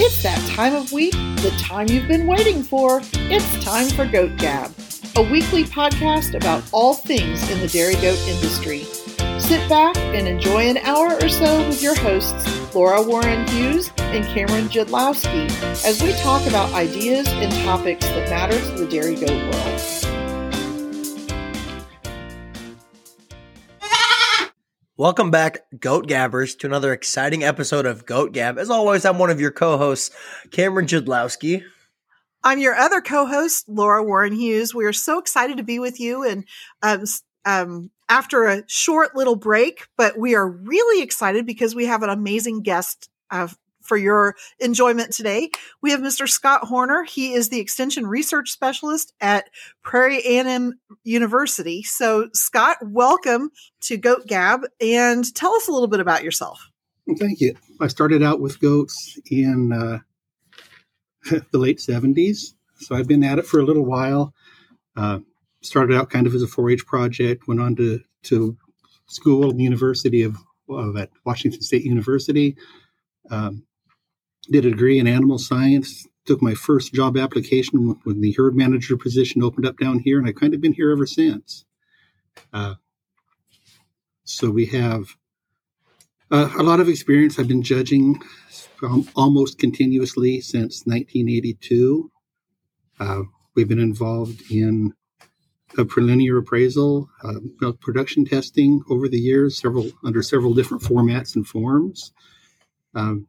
It's that time of week, the time you've been waiting for. It's time for Goat Gab, a weekly podcast about all things in the dairy goat industry. Sit back and enjoy an hour or so with your hosts, Laura Warren Hughes and Cameron Judlowski, as we talk about ideas and topics that matter to the dairy goat world. Welcome back, Goat Gabbers, to another exciting episode of Goat Gab. As always, I'm one of your co-hosts, Cameron Judlowski. I'm your other co-host, Laura Warren Hughes. We are so excited to be with you, and um, um, after a short little break, but we are really excited because we have an amazing guest uh, for your enjoyment today. We have Mr. Scott Horner. He is the Extension Research Specialist at Prairie A&M University. So, Scott, welcome to Goat Gab, and tell us a little bit about yourself. thank you. I started out with goats in uh, the late 70s, so I've been at it for a little while. Uh, started out kind of as a 4-H project, went on to, to school and university of, of at Washington State University. Um, did a degree in animal science. Took my first job application when the herd manager position opened up down here, and I've kind of been here ever since. Uh, so we have uh, a lot of experience. I've been judging almost continuously since 1982. Uh, we've been involved in a preliminary appraisal, uh, production testing over the years, several under several different formats and forms. Um,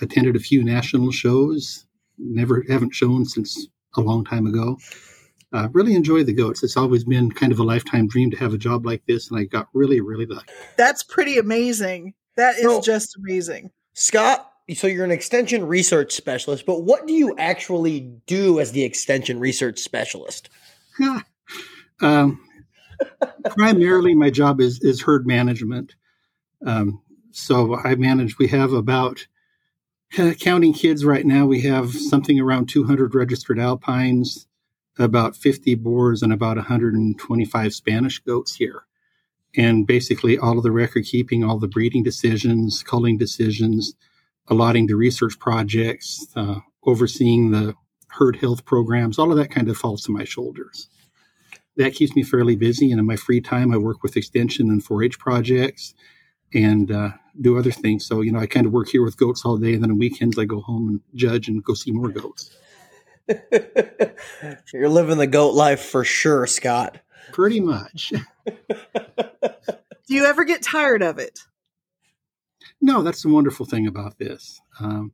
attended a few national shows. Never haven't shown since a long time ago. Uh, really enjoy the goats. It's always been kind of a lifetime dream to have a job like this, and I got really, really lucky. That's pretty amazing. That is so, just amazing. Scott, so you're an extension research specialist, but what do you actually do as the extension research specialist? um, primarily, my job is is herd management. Um, so I manage. We have about counting kids right now, we have something around 200 registered alpines, about 50 Boers, and about 125 Spanish goats here. And basically, all of the record keeping, all the breeding decisions, culling decisions, allotting the research projects, uh, overseeing the herd health programs, all of that kind of falls to my shoulders. That keeps me fairly busy. And in my free time, I work with extension and 4 H projects and uh, do other things. So, you know, I kind of work here with goats all day, and then on weekends I go home and judge and go see more goats. You're living the goat life for sure, Scott. Pretty much. do you ever get tired of it? No, that's the wonderful thing about this. Um,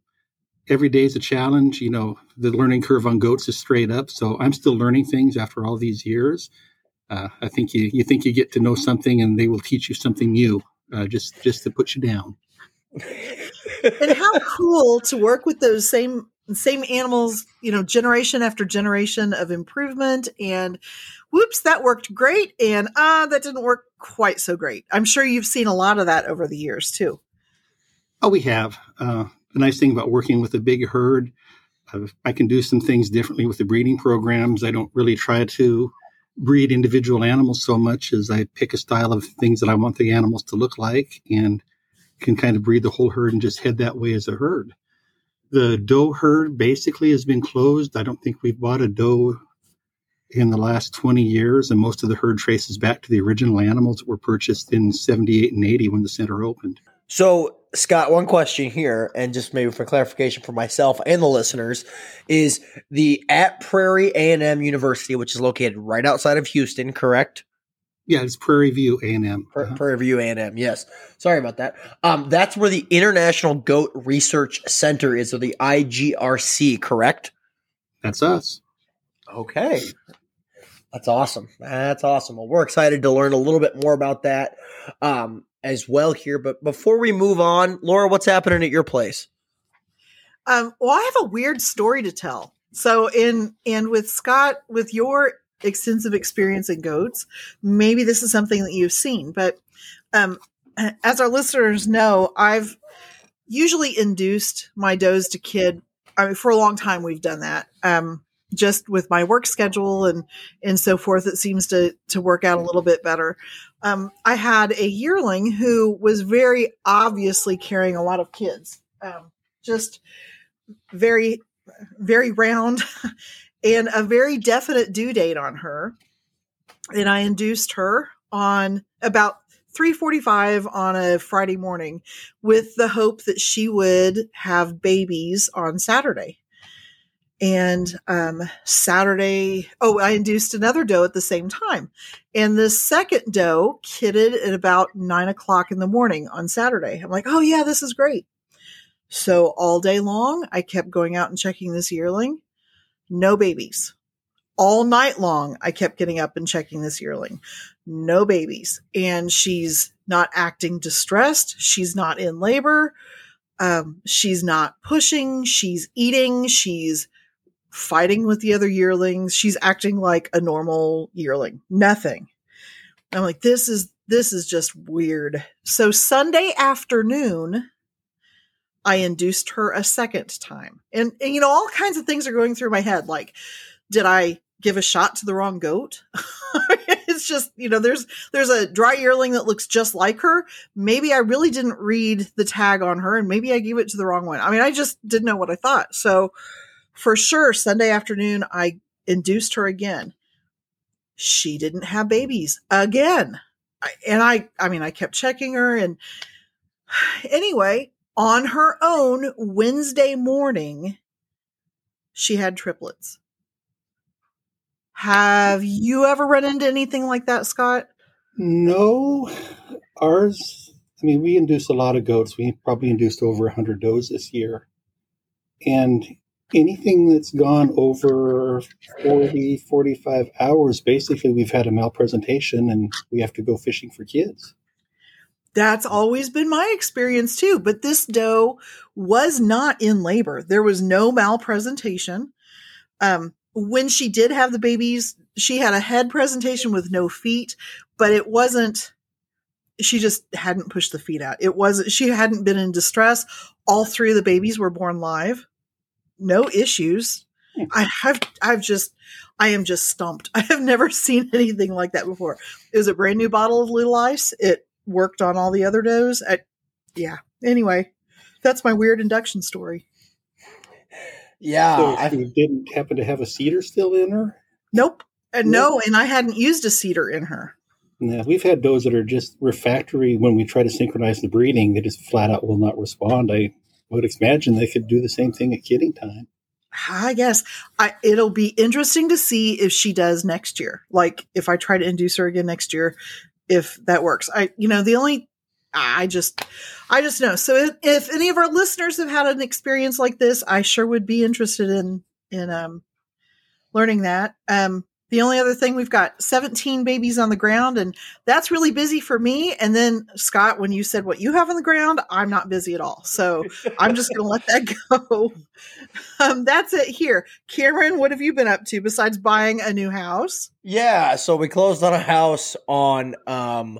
every day is a challenge. You know, the learning curve on goats is straight up. So I'm still learning things after all these years. Uh, I think you, you think you get to know something and they will teach you something new uh, just just to put you down. and how cool to work with those same same animals, you know, generation after generation of improvement and whoops, that worked great and ah, uh, that didn't work quite so great. I'm sure you've seen a lot of that over the years too. Oh, we have. Uh, the nice thing about working with a big herd, uh, I can do some things differently with the breeding programs. I don't really try to breed individual animals so much as I pick a style of things that I want the animals to look like and can kind of breed the whole herd and just head that way as a herd. The doe herd basically has been closed. I don't think we've bought a doe in the last 20 years, and most of the herd traces back to the original animals that were purchased in 78 and 80 when the center opened. So, Scott, one question here, and just maybe for clarification for myself and the listeners, is the at Prairie A and M University, which is located right outside of Houston, correct? Yeah, it's Prairie View A and M. Uh-huh. Prairie View A and M. Yes, sorry about that. Um, that's where the International Goat Research Center is, or the IGRC, correct? That's us. Okay, that's awesome. That's awesome. Well, we're excited to learn a little bit more about that. Um, as well here. But before we move on, Laura, what's happening at your place? Um, well, I have a weird story to tell. So in and with Scott, with your extensive experience in goats, maybe this is something that you've seen. But um, as our listeners know, I've usually induced my does to kid. I mean, for a long time we've done that. Um, just with my work schedule and and so forth, it seems to to work out a little bit better. Um, I had a yearling who was very obviously carrying a lot of kids. Um, just very, very round, and a very definite due date on her. And I induced her on about 3:45 on a Friday morning with the hope that she would have babies on Saturday. And um, Saturday, oh, I induced another doe at the same time. And the second doe kidded at about nine o'clock in the morning on Saturday. I'm like, oh, yeah, this is great. So all day long, I kept going out and checking this yearling. No babies. All night long, I kept getting up and checking this yearling. No babies. And she's not acting distressed. She's not in labor. Um, she's not pushing. She's eating. She's fighting with the other yearlings. She's acting like a normal yearling. Nothing. I'm like, this is this is just weird. So Sunday afternoon, I induced her a second time. And, and, you know, all kinds of things are going through my head. Like, did I give a shot to the wrong goat? it's just, you know, there's there's a dry yearling that looks just like her. Maybe I really didn't read the tag on her and maybe I gave it to the wrong one. I mean, I just didn't know what I thought. So for sure, Sunday afternoon, I induced her again. She didn't have babies again. And I, I mean, I kept checking her. And anyway, on her own Wednesday morning, she had triplets. Have you ever run into anything like that, Scott? No. Ours, I mean, we induced a lot of goats. We probably induced over 100 does this year. And anything that's gone over 40, 45 hours, basically we've had a malpresentation and we have to go fishing for kids. That's always been my experience too. But this doe was not in labor. There was no malpresentation. Um, when she did have the babies, she had a head presentation with no feet, but it wasn't, she just hadn't pushed the feet out. It was, she hadn't been in distress. All three of the babies were born live no issues. Hmm. I have, I've just, I am just stumped. I have never seen anything like that before. It was a brand new bottle of Lutalyse. It worked on all the other does. I, yeah. Anyway, that's my weird induction story. Yeah. So I didn't happen to have a CIDR still in her? Nope. Uh, no, and I hadn't used a CIDR in her. Yeah, we've had does that are just refractory when we try to synchronize the breeding. They just flat out will not respond. I would imagine they could do the same thing at kidding time. I guess I, it'll be interesting to see if she does next year. Like if I try to induce her again next year, if that works. I, you know, the only, I just, I just know. So if, if any of our listeners have had an experience like this, I sure would be interested in, in, um, learning that. Um, the only other thing we've got 17 babies on the ground and that's really busy for me. And then scott when you said what you have on the ground i'm not busy at all. So i'm just going to let that go. Um, that's it here. Cameron what have you been up to besides buying a new house? Yeah so we closed on a house on um,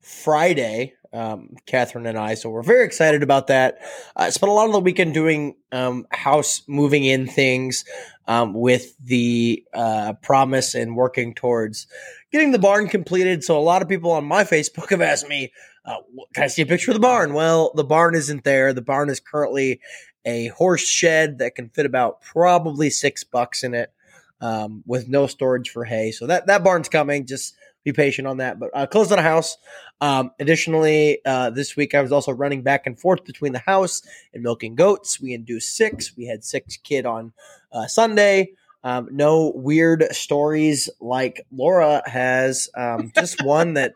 friday um, Catherine and I. So we're very excited about that. I spent a lot of the weekend doing um, house moving in things um, with the uh, promise and working towards getting the barn completed. So a lot of people on my Facebook have asked me, uh, "Can I see a picture of the barn?" Well, the barn isn't there. The barn is currently a horse shed that can fit about probably six bucks in it, um, with no storage for hay. So that that barn's coming. Just be patient on that. But uh, closed on a house. Um, additionally, uh, this week I was also running back and forth between the house and milking goats. We induced six. We had six kid on uh, Sunday. Um, no weird stories like Laura has. Um, just one that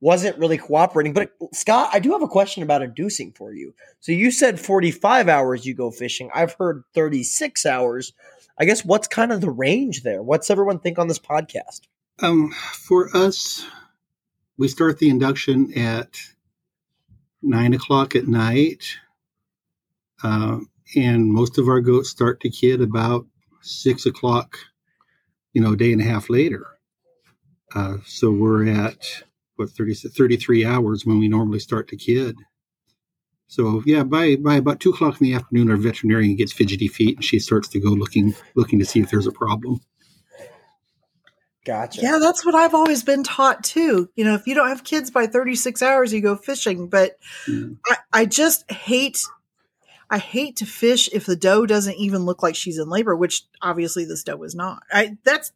wasn't really cooperating. But Scott, I do have a question about inducing for you. So you said 45 hours you go fishing. I've heard 36 hours. I guess what's kind of the range there? What's everyone think on this podcast? Um, for us, we start the induction at nine o'clock at night, uh, and most of our goats start to kid about six o'clock. You know, a day and a half later. Uh, so we're at what 30, 33 hours when we normally start to kid. So yeah, by by about two o'clock in the afternoon, our veterinarian gets fidgety feet and she starts to go looking looking to see if there's a problem. Gotcha. Yeah, that's what I've always been taught too. You know, if you don't have kids by 36 hours, you go fishing. But mm. I, I just hate, I hate to fish if the doe doesn't even look like she's in labor, which obviously this doe is not. I that's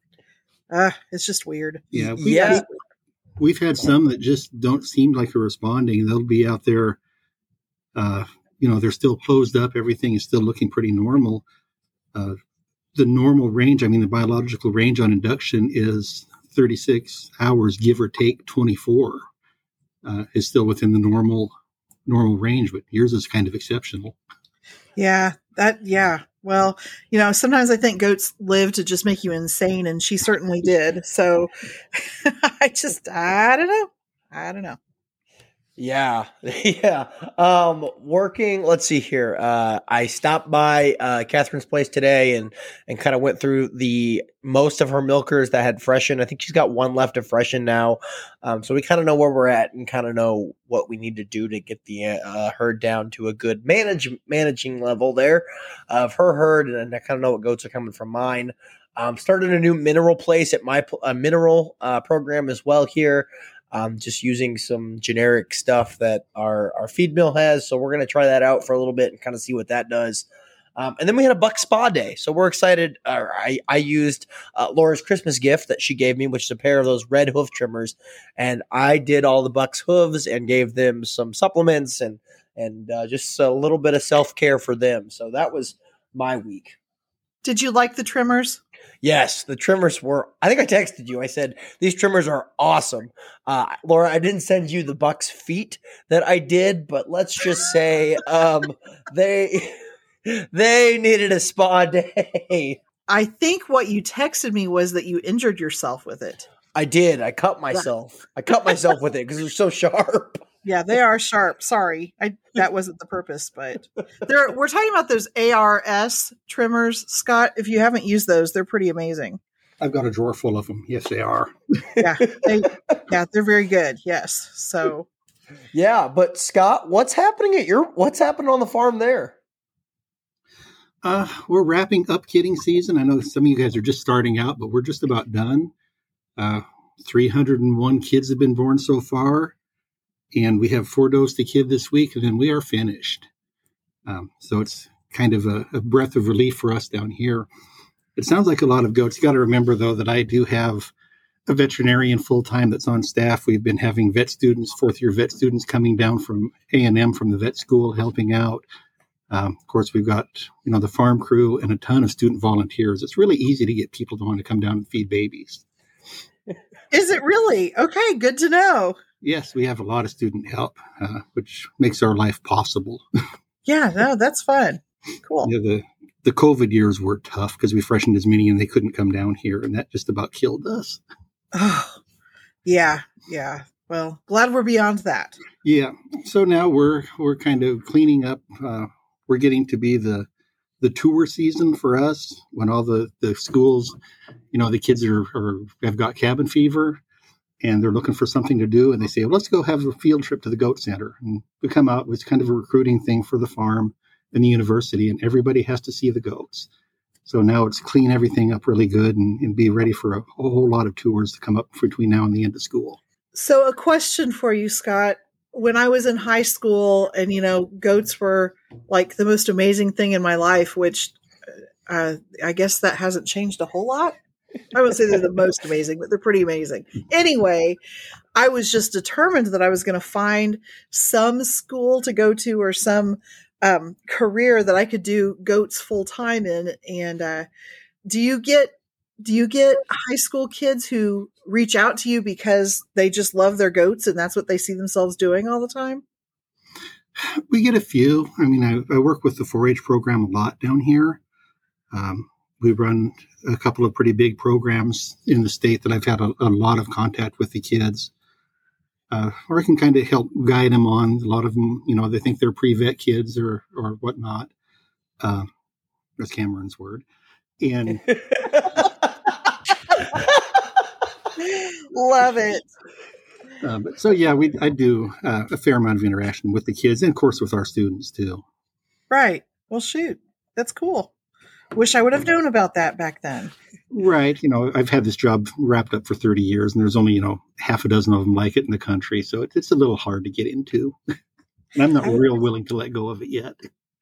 uh it's just weird. Yeah, we, Yeah. we've had some that just don't seem like they're responding. They'll be out there, uh, you know, they're still closed up. Everything is still looking pretty normal. Uh, the normal range, I mean, the biological range on induction is 36 hours, give or take 24, uh, is still within the normal normal range. But yours is kind of exceptional. Yeah, that yeah. Well, you know, sometimes I think goats live to just make you insane, and she certainly did. So I just I don't know. I don't know. Yeah, yeah. Um, working. Let's see here. Uh, I stopped by uh, Catherine's place today and and kind of went through the most of her milkers that had freshen. I think she's got one left of freshen now. Um, so we kind of know where we're at and kind of know what we need to do to get the uh, herd down to a good manage managing level there of her herd, and I kind of know what goats are coming from mine. Um, started a new mineral place at my pl- uh, mineral uh, program as well here um, just using some generic stuff that our our feed mill has. So we're gonna try that out for a little bit and kind of see what that does. Um, and then we had a Buck Spa Day, so we're excited. Uh, I I used uh, Laura's Christmas gift that she gave me, which is a pair of those red hoof trimmers, and I did all the Bucks hooves and gave them some supplements and and uh, just a little bit of self care for them. So that was my week. Did you like the trimmers? Yes, the trimmers were. I think I texted you. I said these trimmers are awesome. Uh, Laura, I didn't send you the Bucks feet that I did, but let's just say um, they they needed a spa day. I think what you texted me was that you injured yourself with it. I did. I cut myself. I cut myself with it because it was so sharp. Yeah, they are sharp. Sorry, I that wasn't the purpose, but they're we're talking about those ARS trimmers, Scott. If you haven't used those, they're pretty amazing. I've got a drawer full of them. Yes, they are. Yeah, they, yeah, they're very good. Yes, so Yeah, but Scott, what's happening at your? What's happening on the farm there? Uh, we're wrapping up kidding season. I know some of you guys are just starting out, but we're just about done. Uh, 301 kids have been born so far, and we have four does to kid this week, and then we are finished. Um, so it's kind of a, a breath of relief for us down here. It sounds like a lot of goats. You got to remember though that I do have a veterinarian full time that's on staff. We've been having vet students, fourth year vet students, coming down from A and M from the vet school, helping out. Um, of course, we've got you know the farm crew and a ton of student volunteers. It's really easy to get people to want to come down and feed babies. is it really okay? Good to know. Yes, we have a lot of student help, uh, which makes our life possible. Yeah, no, that's fun. Cool. Yeah, the the COVID years were tough because we freshened as many and they couldn't come down here, and that just about killed us. Oh, yeah, yeah. Well, glad we're beyond that. Yeah. So now we're we're kind of cleaning up. Uh, we're getting to be the the tour season for us when all the the schools, you know, the kids are, are have got cabin fever and they're looking for something to do and they say, well, let's go have a field trip to the goat center and we come out. It's kind of a recruiting thing for the farm and the university and everybody has to see the goats. So now it's clean everything up really good and, and be ready for a, whole lot of tours to come up between now and the end of school. So, a question for you, Scott. When I was in high school, and you know, goats were like the most amazing thing in my life, which uh, I guess that hasn't changed a whole lot. I won't say they're the most amazing, but they're pretty amazing. Anyway, I was just determined that I was going to find some school to go to or some um, career that I could do goats full time in. And uh, do you get do you get high school kids who reach out to you because they just love their goats and that's what they see themselves doing all the time? We get a few. I mean, I, I work with the 4 H program a lot down here. Um, we run a couple of pretty big programs in the state that I've had a, a lot of contact with the kids. Uh, or I can kind of help guide them on. A lot of them, you know, they think they're pre-vet kids or or whatnot. Uh, that's Cameron's word. And Love it. uh, but so yeah, we I do uh, a fair amount of interaction with the kids and of course with our students too. Right. Well, shoot. That's cool. Wish I would have known about that back then. Right. You know, I've had this job wrapped up for 30 years and there's only, you know, half a dozen of them like it in the country. So it, it's a little hard to get into. and I'm not real willing to let go of it yet.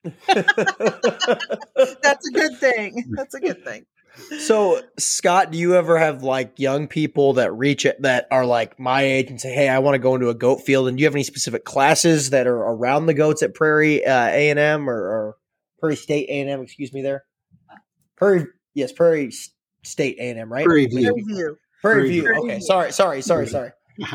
That's a good thing. That's a good thing. So, Scott, do you ever have like young people that reach it that are like my age and say, "Hey, I want to go into a goat field"? And do you have any specific classes that are around the goats at Prairie uh, A and M or, or Prairie State A and M? Excuse me, there. Prairie, yes, Prairie State A and M, right? Prairie View. Prairie View. Prairie View. Prairie Okay, View. sorry, sorry, sorry, sorry.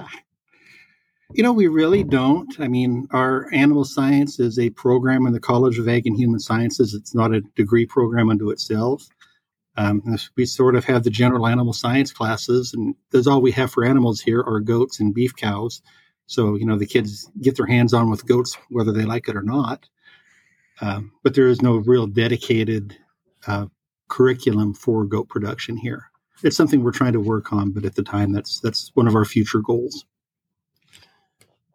You know, we really don't. I mean, our animal science is a program in the College of Ag and Human Sciences. It's not a degree program unto itself. Um, we sort of have the general animal science classes, and that's all we have for animals here are goats and beef cows. So, you know, the kids get their hands on with goats whether they like it or not. Um, but there is no real dedicated uh, curriculum for goat production here. It's something we're trying to work on, but at the time, that's that's one of our future goals.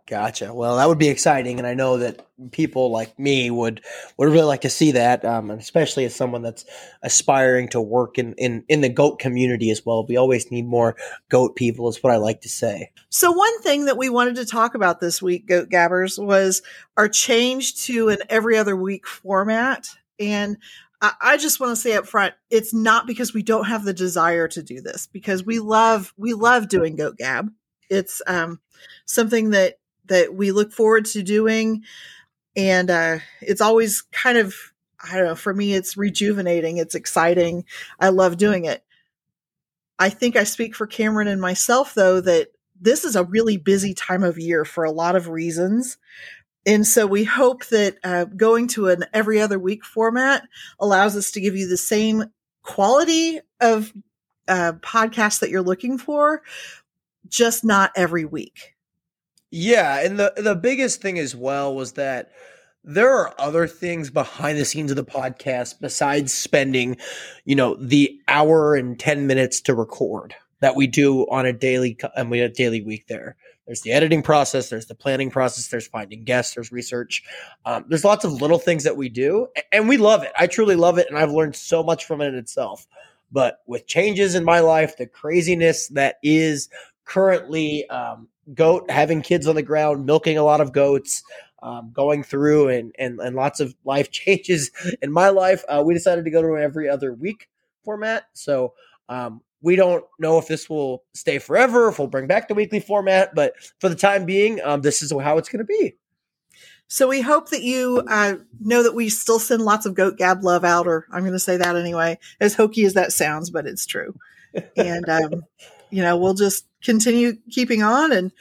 Gotcha. Well, that would be exciting, and I know that people like me would would really like to see that, um, and especially as someone that's aspiring to work in, in in the goat community as well. We always need more goat people, is what I like to say. So one thing that we wanted to talk about this week, Goat Gabbers, was our change to an every other week format. And I, I just want to say up front, it's not because we don't have the desire to do this, because we love we love doing Goat Gab. It's um, something that that we look forward to doing, and uh, it's always kind of I don't know. For me, it's rejuvenating. It's exciting. I love doing it. I think I speak for Cameron and myself, though, that this is a really busy time of year for a lot of reasons. And so we hope that uh, going to an every other week format allows us to give you the same quality of uh, podcast that you're looking for, just not every week. Yeah, and the the biggest thing as well was that there are other things behind the scenes of the podcast besides spending, you know, the hour and 10 minutes to record that we do on a daily and we a daily week there. There's the editing process, there's the planning process, there's finding guests, there's research. Um, there's lots of little things that we do, and we love it. I truly love it, and I've learned so much from it itself. But with changes in my life, the craziness that is currently um, goat having kids on the ground, milking a lot of goats, um, going through and, and and lots of life changes in my life. Uh, we decided to go to every other week format. So um, we don't know if this will stay forever, if we'll bring back the weekly format, but for the time being, um, this is how it's going to be. So we hope that you uh, know that we still send lots of goat gab love out, or I'm going to say that anyway, as hokey as that sounds, but it's true. And um, you know, we'll just continue keeping on and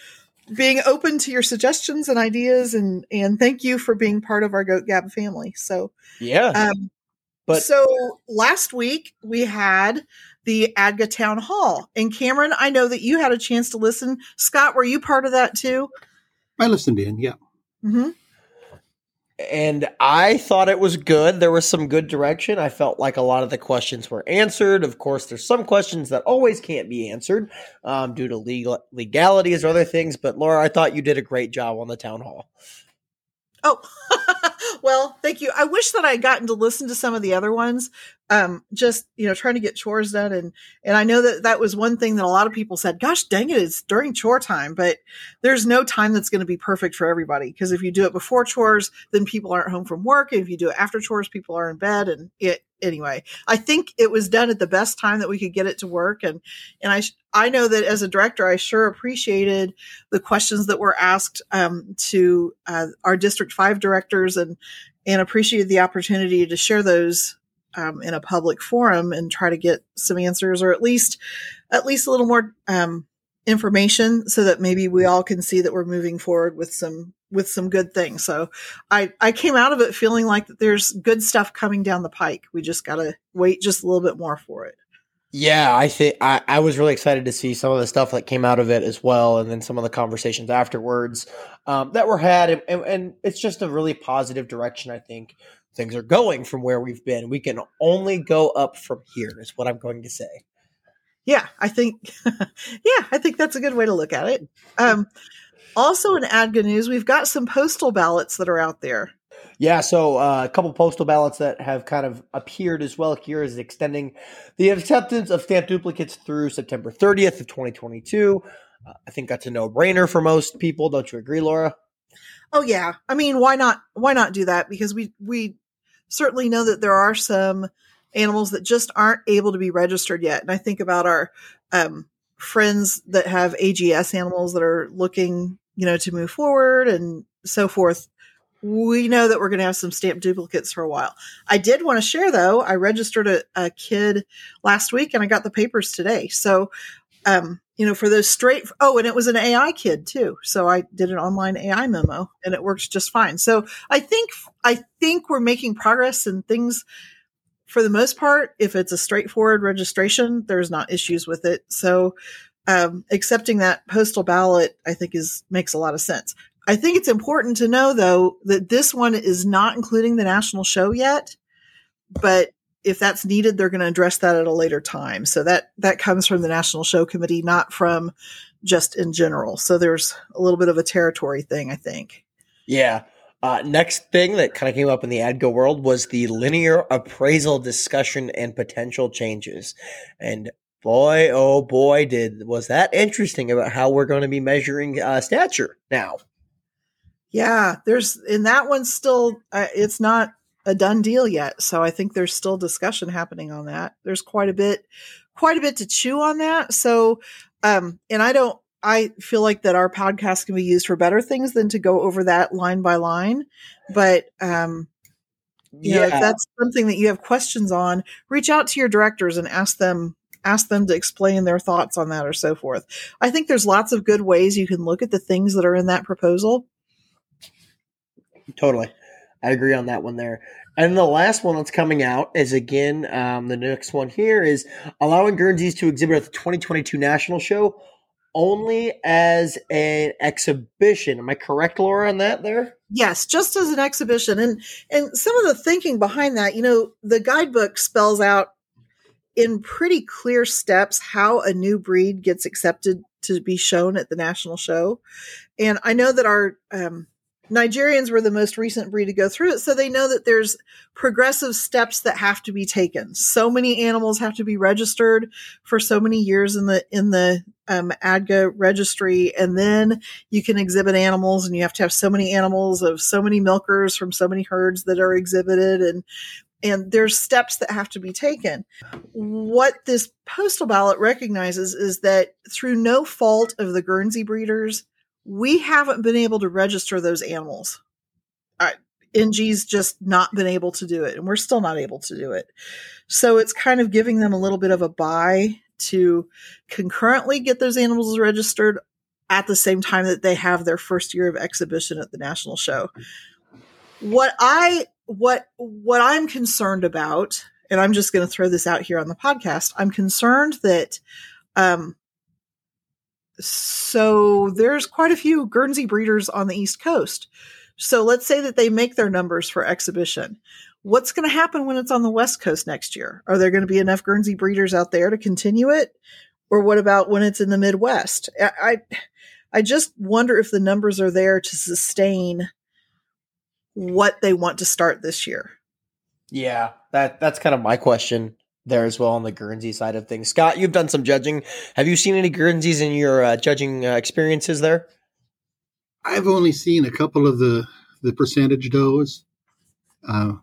being open to your suggestions and ideas, and and thank you for being part of our goat gab family. So, Yeah, um, but so last week we had the ADGA Town Hall, and Cameron, I know that you had a chance to listen. Scott, were you part of that too? I listened in, yeah. hmm and I thought it was good. There was some good direction. I felt like a lot of the questions were answered. Of course, there's some questions that always can't be answered um, due to legal legalities or other things. But Laura, I thought you did a great job on the town hall. Oh, well, thank you. I wish that I had gotten to listen to some of the other ones. Um, just you know, trying to get chores done, and and I know that that was one thing that a lot of people said. Gosh, dang it, it's during chore time, but there's no time that's going to be perfect for everybody. Because if you do it before chores, then people aren't home from work, and if you do it after chores, people are in bed, and it anyway. I think it was done at the best time that we could get it to work, and and I I know that as a director, I sure appreciated the questions that were asked um, to uh, our District Five directors, and and appreciated the opportunity to share those um, in a public forum and try to get some answers, or at least at least a little more um, information, so that maybe we all can see that we're moving forward with some with some good things. So I I came out of it feeling like that there's good stuff coming down the pike. We just got to wait just a little bit more for it. Yeah, I think I, I was really excited to see some of the stuff that came out of it as well, and then some of the conversations afterwards um, that were had, and, and, and it's just a really positive direction. I think things are going from where we've been. We can only go up from here. Is what I'm going to say. Yeah, I think yeah, I think that's a good way to look at it. Um, also in ADGA news, we've got some postal ballots that are out there. Yeah, so uh, a couple postal ballots that have kind of appeared as well here is extending the acceptance of stamp duplicates through September 30th of 2022. Uh, I think that's a no-brainer for most people. Don't you agree, Laura? Oh yeah, I mean, why not? Why not do that? Because we we certainly know that there are some animals that just aren't able to be registered yet. And I think about our um, friends that have AGS animals that are looking, you know, to move forward and so forth. We know that we're going to have some stamp duplicates for a while. I did want to share though, I registered a, a kid last week and I got the papers today. So, um, you know, for those straight, oh, and it was an AI kid too. So I did an online AI memo and it works just fine. So I think, I think we're making progress and things for the most part, if it's a straightforward registration, there's not issues with it. So um, accepting that postal ballot, I think, is makes a lot of sense. I think it's important to know, though, that this one is not including the national show yet. But if that's needed, they're going to address that at a later time. So that that comes from the National Show Committee, not from just in general. So there's a little bit of a territory thing, I think. Yeah. Uh, next thing that kind of came up in the ADGA world was the linear appraisal discussion and potential changes. And boy, oh boy, did was that interesting about how we're going to be measuring uh, stature now. Yeah, there's in that one still, uh, it's not a done deal yet. So I think there's still discussion happening on that. There's quite a bit, quite a bit to chew on that. So, um, and I don't, I feel like that our podcast can be used for better things than to go over that line by line. But um, you yeah. know, if that's something that you have questions on, reach out to your directors and ask them ask them to explain their thoughts on that or so forth. I think there's lots of good ways you can look at the things that are in that proposal. Totally. I agree on that one there. And the last one that's coming out is again, um, the next one here is allowing Guernseys to exhibit at the 2022 National Show only as an exhibition. Am I correct, Laura, on that there? Yes, just as an exhibition. And and some of the thinking behind that, you know, the guidebook spells out in pretty clear steps how a new breed gets accepted to be shown at the national show. And I know that our um, Nigerians were the most recent breed to go through it, so they know that there's progressive steps that have to be taken. So many animals have to be registered for so many years in the in the um, ADGA registry, and then you can exhibit animals, and you have to have so many animals of so many milkers from so many herds that are exhibited, and and there's steps that have to be taken. What this postal ballot recognizes is that through no fault of the Guernsey breeders we haven't been able to register those animals. Uh, NG's just not been able to do it, and we're still not able to do it. So it's kind of giving them a little bit of a buy to concurrently get those animals registered at the same time that they have their first year of exhibition at the national show. What I what what I'm concerned about, and I'm just going to throw this out here on the podcast, I'm concerned that um, so there's quite a few Guernsey breeders on the East Coast. So let's say that they make their numbers for exhibition. What's going to happen when it's on the West Coast next year? Are there going to be enough Guernsey breeders out there to continue it? Or what about when it's in the Midwest? I, I, just wonder if the numbers are there to sustain what they want to start this year. Yeah, that that's kind of my question there as well on the Guernsey side of things. Scott, you've done some judging. Have you seen any Guernseys in your uh, judging uh, experiences there? I've only seen a couple of the the percentage does. Uh,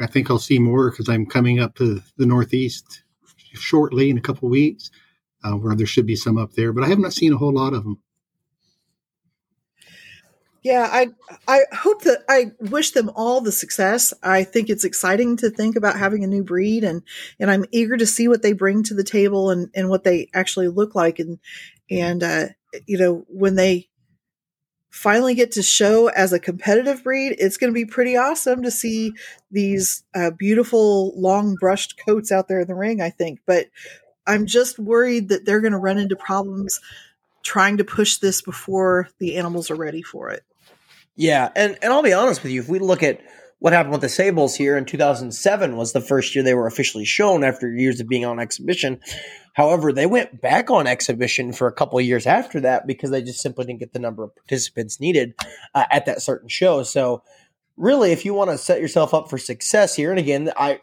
I think I'll see more because I'm coming up to the Northeast shortly in a couple weeks, uh, where there should be some up there. But I have not seen a whole lot of them. Yeah, I I hope that I wish them all the success. I think it's exciting to think about having a new breed and and I'm eager to see what they bring to the table and and what they actually look like and and uh, you know when they finally get to show as a competitive breed, it's going to be pretty awesome to see these uh, beautiful long brushed coats out there in the ring. I think, but I'm just worried that they're going to run into problems trying to push this before the animals are ready for it. Yeah, and and I'll be honest with you, if we look at what happened with the Sables here in 2007 was the first year they were officially shown after years of being on exhibition. However, they went back on exhibition for a couple of years after that because they just simply didn't get the number of participants needed uh, at that certain show. So, really, if you want to set yourself up for success here, and again, I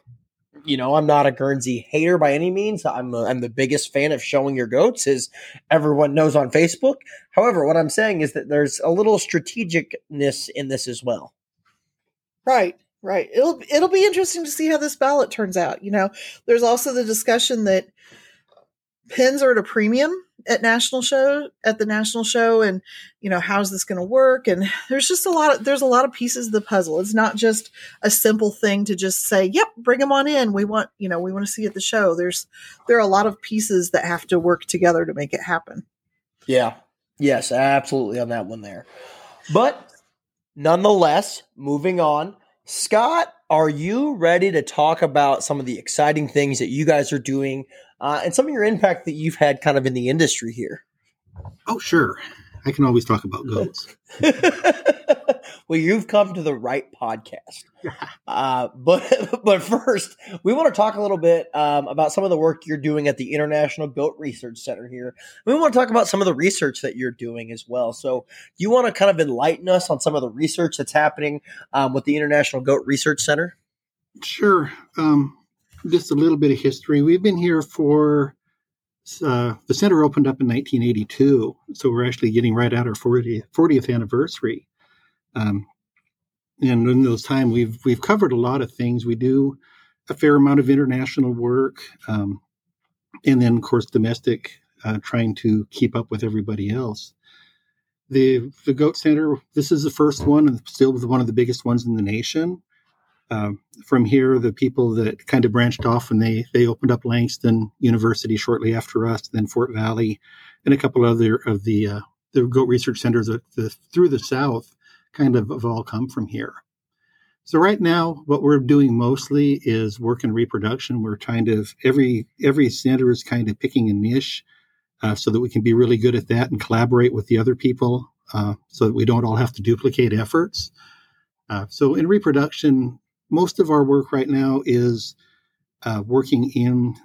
you know, I'm not a Guernsey hater by any means. I'm a, I'm the biggest fan of showing your goats, as everyone knows on Facebook. However, what I'm saying is that there's a little strategicness in this as well. Right, Right. It'll it'll be interesting to see how this ballot turns out. You know, there's also the discussion that pins are at a premium at national show at the national show and you know how's this going to work? And there's just a lot of there's a lot of pieces of the puzzle. It's not just a simple thing to just say yep bring them on in. We want you know we want to see at the show. There's there are a lot of pieces that have to work together to make it happen. Yeah. Yes absolutely on that one there. But nonetheless moving on scott are you ready to talk about some of the exciting things that you guys are doing uh, and some of your impact that you've had kind of in the industry here. Oh, sure. I can always talk about goats. well, you've come to the right podcast. Uh, but but first, we want to talk a little bit um, about some of the work you're doing at the International Goat Research Center here. We want to talk about some of the research that you're doing as well. So, you want to kind of enlighten us on some of the research that's happening um, with the International Goat Research Center? Sure. Um, just a little bit of history. We've been here for uh, the center opened up in 1982, so we're actually getting right at our 40th, 40th anniversary. Um, and in those time, we've we've covered a lot of things. We do a fair amount of international work, um, and then of course domestic, uh, trying to keep up with everybody else. The the Goat Center. This is the first one, and still one of the biggest ones in the nation. Um, from here, the people that kind of branched off and they they opened up Langston University shortly after us, then Fort Valley, and a couple other of the uh, the goat research centers the, through the South kind of have all come from here. So right now, what we're doing mostly is work in reproduction. We're kind of every every center is kind of picking a niche uh, so that we can be really good at that and collaborate with the other people, uh, so that we don't all have to duplicate efforts. Uh, so in reproduction, most of our work right now is uh, working in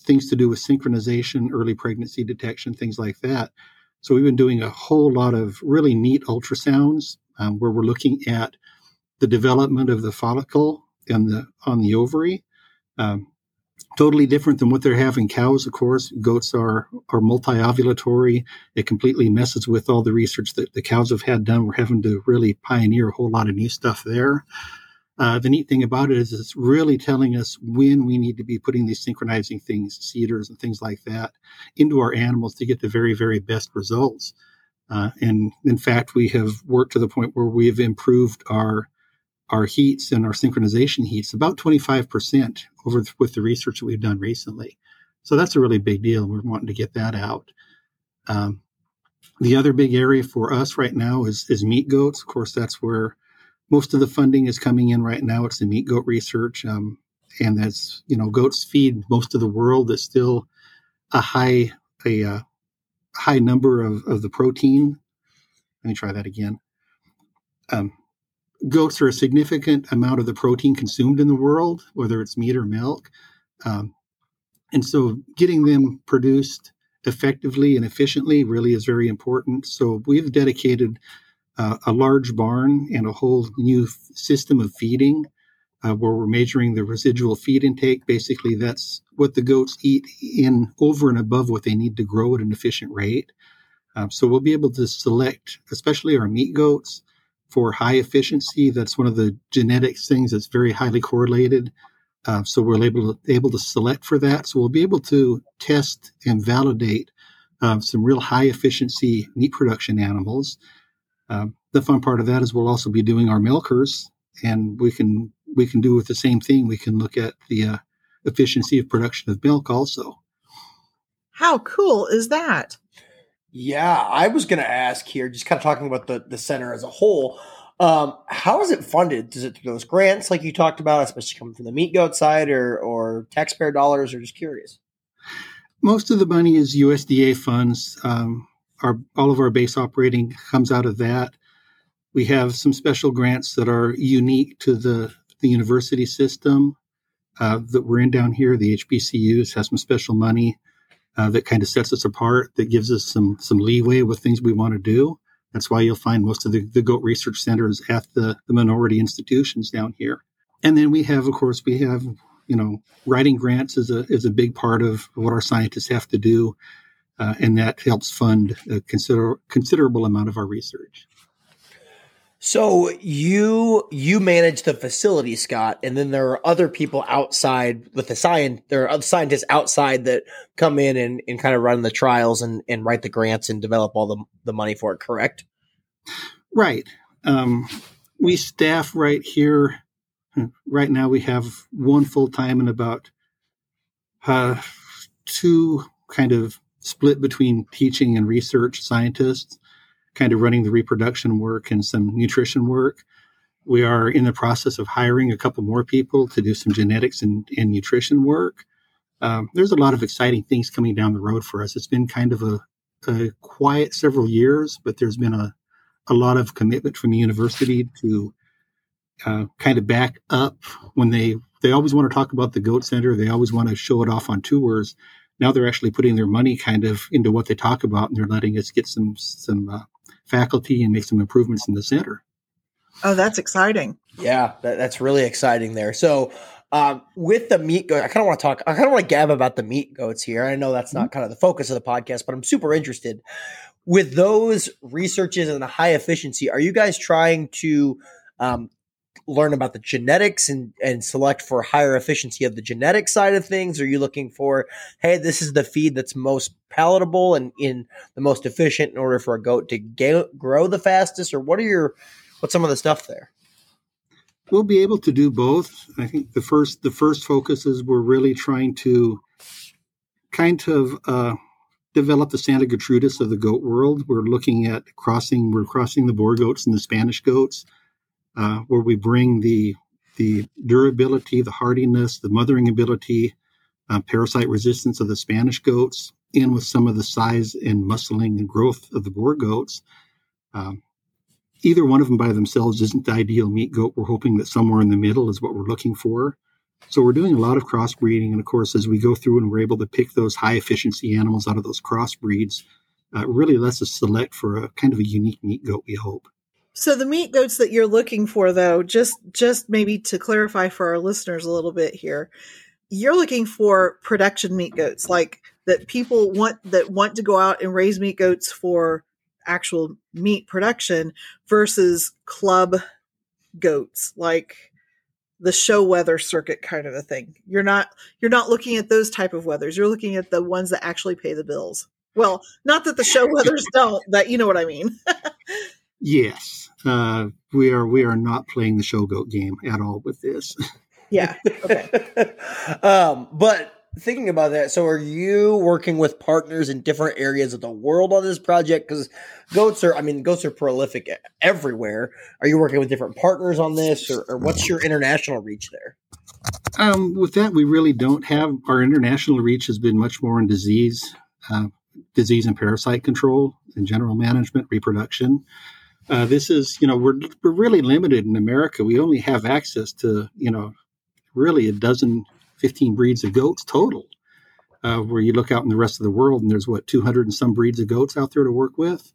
things to do with synchronization, early pregnancy detection, things like that. So we've been doing a whole lot of really neat ultrasounds um, where we're looking at the development of the follicle and the on the ovary. Um, totally different than what they're having cows. Of course, goats are are multi-ovulatory. It completely messes with all the research that the cows have had done. We're having to really pioneer a whole lot of new stuff there. Uh, the neat thing about it is it's really telling us when we need to be putting these synchronizing things, CIDRs and things like that, into our animals to get the very, very best results. Uh, and in fact, we have worked to the point where we have improved our our heats and our synchronization heats about 25% over th- with the research that we've done recently. So that's a really big deal. We're wanting to get that out. Um, the other big area for us right now is, is meat goats. Of course, that's where most of the funding is coming in right now. It's the meat goat research, um, and that's you know goats feed most of the world. It's still a high a uh, high number of, of the protein. Let me try that again. Um, goats are a significant amount of the protein consumed in the world, whether it's meat or milk, um, and so getting them produced effectively and efficiently really is very important. So we've dedicated uh, a large barn and a whole new f- system of feeding uh, where we're measuring the residual feed intake. Basically, that's what the goats eat in over and above what they need to grow at an efficient rate. Um, so we'll be able to select, especially our meat goats, for high efficiency. That's one of the genetics things that's very highly correlated. Uh, so we're able to, able to select for that. So we'll be able to test and validate uh, some real high efficiency meat production animals um, the fun part of that is we'll also be doing our milkers, and we can we can do with the same thing. We can look at the uh, efficiency of production of milk also. How cool is that? Yeah, I was going to ask here, just kind of talking about the the center as a whole. Um, how is it funded? Does it through those grants like you talked about, especially coming from the meat goat side, or or taxpayer dollars, or just curious? Most of the money is USDA funds. Um, our all of our base operating comes out of that. We have some special grants that are unique to the the university system uh, that we're in down here. The HBCUs has some special money uh, that kind of sets us apart. That gives us some some leeway with things we want to do. That's why you'll find most of the, the goat research centers at the, the minority institutions down here. And then we have, of course, we have you know writing grants is a is a big part of what our scientists have to do uh, and that helps fund a consider- considerable amount of our research. So you you manage the facility, Scott, and then there are other people outside with the science. There are other scientists outside that come in and, and kind of run the trials and, and write the grants and develop all the the money for it. Correct? Right. Um, we staff right here. Right now, we have one full time and about uh, two kind of split between teaching and research scientists kind of running the reproduction work and some nutrition work. We are in the process of hiring a couple more people to do some genetics and, and nutrition work. Um, there's a lot of exciting things coming down the road for us. It's been kind of a, a quiet several years, but there's been a, a lot of commitment from the university to uh, kind of back up when they they always want to talk about the goat center. They always want to show it off on tours. Now they're actually putting their money kind of into what they talk about, and they're letting us get some some uh, faculty and make some improvements in the center. Oh, that's exciting. Yeah, that, that's really exciting there. So, um, with the meat goat, I kind of want to talk, I kind of want to gab about the meat goats here. I know that's not mm-hmm. kind of the focus of the podcast, but I'm super interested. With those researches and the high efficiency, are you guys trying to um, learn about the genetics and, and select for higher efficiency of the genetic side of things? Are you looking for, hey, this is the feed that's most palatable and in the most efficient in order for a goat to ga- grow the fastest? Or what are your, what's some of the stuff there? We'll be able to do both. I think the first, the first focus is we're really trying to kind of, uh, develop the Santa Gertrudis of the goat world. We're looking at crossing, we're crossing the Boer goats and the Spanish goats uh, where we bring the the durability, the hardiness, the mothering ability, uh, parasite resistance of the Spanish goats in with some of the size and muscling and growth of the Boer goats. Um, either one of them by themselves isn't the ideal meat goat. We're hoping that somewhere in the middle is what we're looking for. So we're doing a lot of crossbreeding, and of course, as we go through and we're able to pick those high efficiency animals out of those crossbreeds, uh, really lets us select for a kind of a unique meat goat. We hope. So the meat goats that you're looking for though, just just maybe to clarify for our listeners a little bit here, you're looking for production meat goats like that people want that want to go out and raise meat goats for actual meat production versus club goats like the show wether circuit kind of a thing. You're not you're not looking at those type of wethers. You're looking at the ones that actually pay the bills. Well, not that the show wethers don't, but you know what I mean. yes uh, we are we are not playing the show goat game at all with this. Yeah. Okay. um, but thinking about that, so are you working with partners in different areas of the world on this project? Because goats are, I mean, goats are prolific everywhere. Are you working with different partners on this, or, or what's your international reach there? Um, with that, we really don't have our international reach has been much more in disease, uh, disease and parasite control, and general management, reproduction. Uh, this is, you know, we're we're really limited in America. We only have access to, you know, really a dozen, fifteen breeds of goats total. Uh, where you look out in the rest of the world, and there's what 200 and some breeds of goats out there to work with.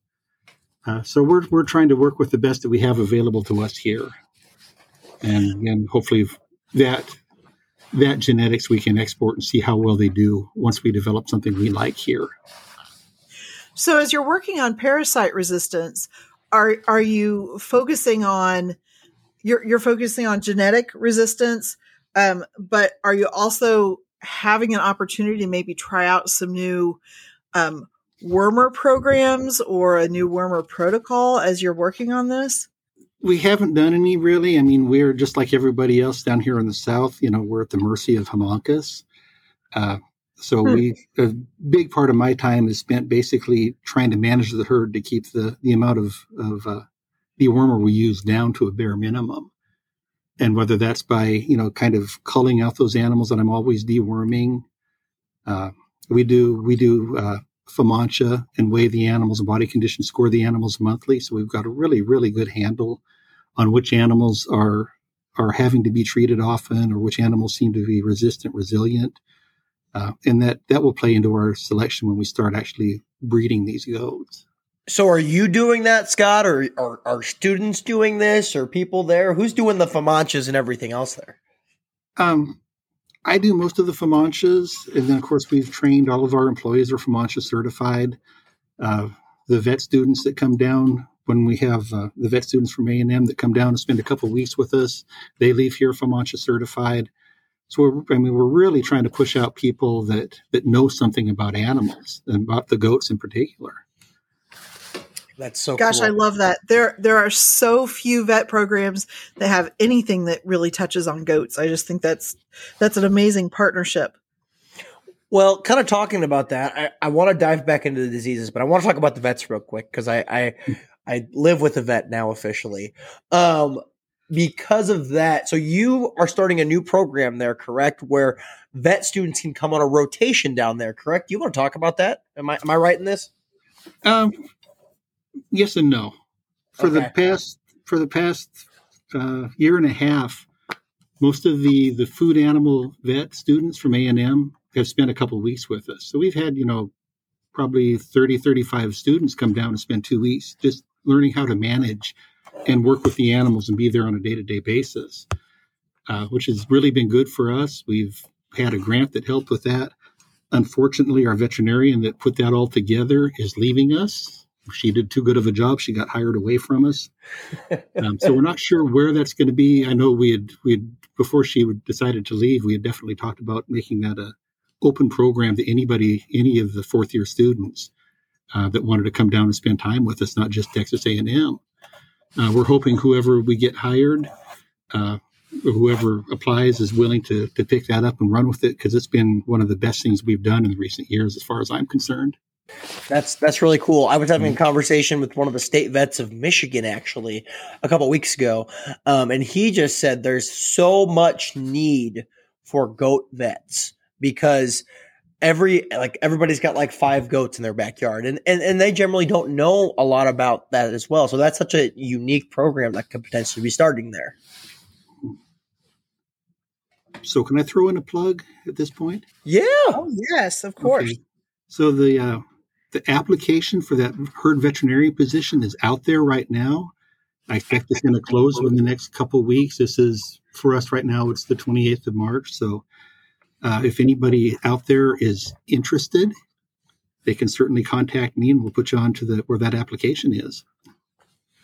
Uh, so we're we're trying to work with the best that we have available to us here, and and hopefully that that genetics we can export and see how well they do once we develop something we like here. So, as you're working on parasite resistance, are are you focusing on you're you're focusing on genetic resistance um, but are you also having an opportunity to maybe try out some new um, wormer programs or a new wormer protocol as you're working on this? We haven't done any really. I mean we're just like everybody else down here in the south you know we're at the mercy of Haemonchus uh, so hmm. we a big part of my time is spent basically trying to manage the herd to keep the the amount of of uh, dewormer we use down to a bare minimum. And whether that's by you know kind of culling out those animals that I'm always deworming, uh, we do we do uh, FAMACHA and weigh the animals and body condition score the animals monthly. So we've got a really really good handle on which animals are are having to be treated often or which animals seem to be resistant resilient uh, and that that will play into our selection when we start actually breeding these goats. So, are you doing that, Scott, or are, are students doing this, or people there? Who's doing the FAMACHAs and everything else there? Um, I do most of the FAMACHAs, and then of course we've trained all of our employees are FAMACHA certified. Uh, the vet students that come down when we have uh, the vet students from A&M that come down and spend a couple weeks with us, they leave here from FAMACHA certified. So we're, I mean, we're really trying to push out people that that know something about animals and about the goats in particular. That's so Gosh, cool. I love that. There there are so few vet programs that have anything that really touches on goats. I just think that's that's an amazing partnership. Well, kind of talking about that, I, I want to dive back into the diseases, but I want to talk about the vets real quick because I, I I live with a vet now officially. Um, because of that, so you are starting a new program there, correct? Where vet students can come on a rotation down there, correct? You want to talk about that? Am I am I right in this? Um, yes and no. For the past for the past uh, year and a half, most of the the food animal vet students from A and M have spent a couple weeks with us. So we've had you know probably 30, 35 students come down and spend two weeks just learning how to manage and work with the animals and be there on a day to day basis, uh, which has really been good for us. We've had a grant that helped with that. Unfortunately, our veterinarian that put that all together is leaving us. She did too good of a job. She got hired away from us. Um, so we're not sure where that's going to be. I know we had we had before she would- decided to leave. We had definitely talked about making that a open program to anybody, any of the fourth year students uh, that wanted to come down and spend time with us, not just Texas A and M. Uh, we're hoping whoever we get hired, uh, whoever applies, is willing to to pick that up and run with it because it's been one of the best things we've done in recent years, as far as I'm concerned. That's that's really cool. I was having a conversation with one of the state vets of Michigan actually a couple weeks ago, um, and he just said there's so much need for goat vets because every like everybody's got like five goats in their backyard, and and and they generally don't know a lot about that as well. So that's such a unique program that could potentially be starting there. So, can I throw in a plug at this point? Yeah, Oh yes, of course. Okay. So the uh, the application for that herd veterinarian position is out there right now. I expect it's going to close within the next couple of weeks. This is for us right now. It's the 28th of March. So uh, if anybody out there is interested, they can certainly contact me, and we'll put you on to the where that application is.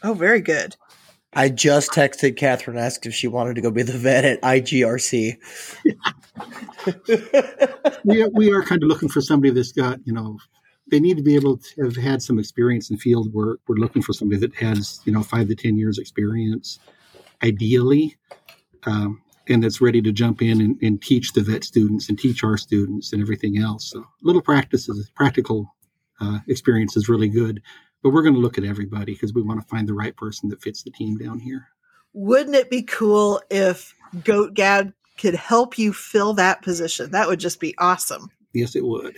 Oh, very good. I just texted Catherine asked if she wanted to go be the vet at IGRC. we are, we are kind of looking for somebody that's got you know they need to be able to have had some experience in field work we're looking for somebody that has you know five to ten years experience ideally um, and that's ready to jump in and, and teach the vet students and teach our students and everything else so little practices practical uh, experience is really good but we're going to look at everybody because we want to find the right person that fits the team down here Wouldn't it be cool if Goat Gad could help you fill that position? That would just be awesome. yes it would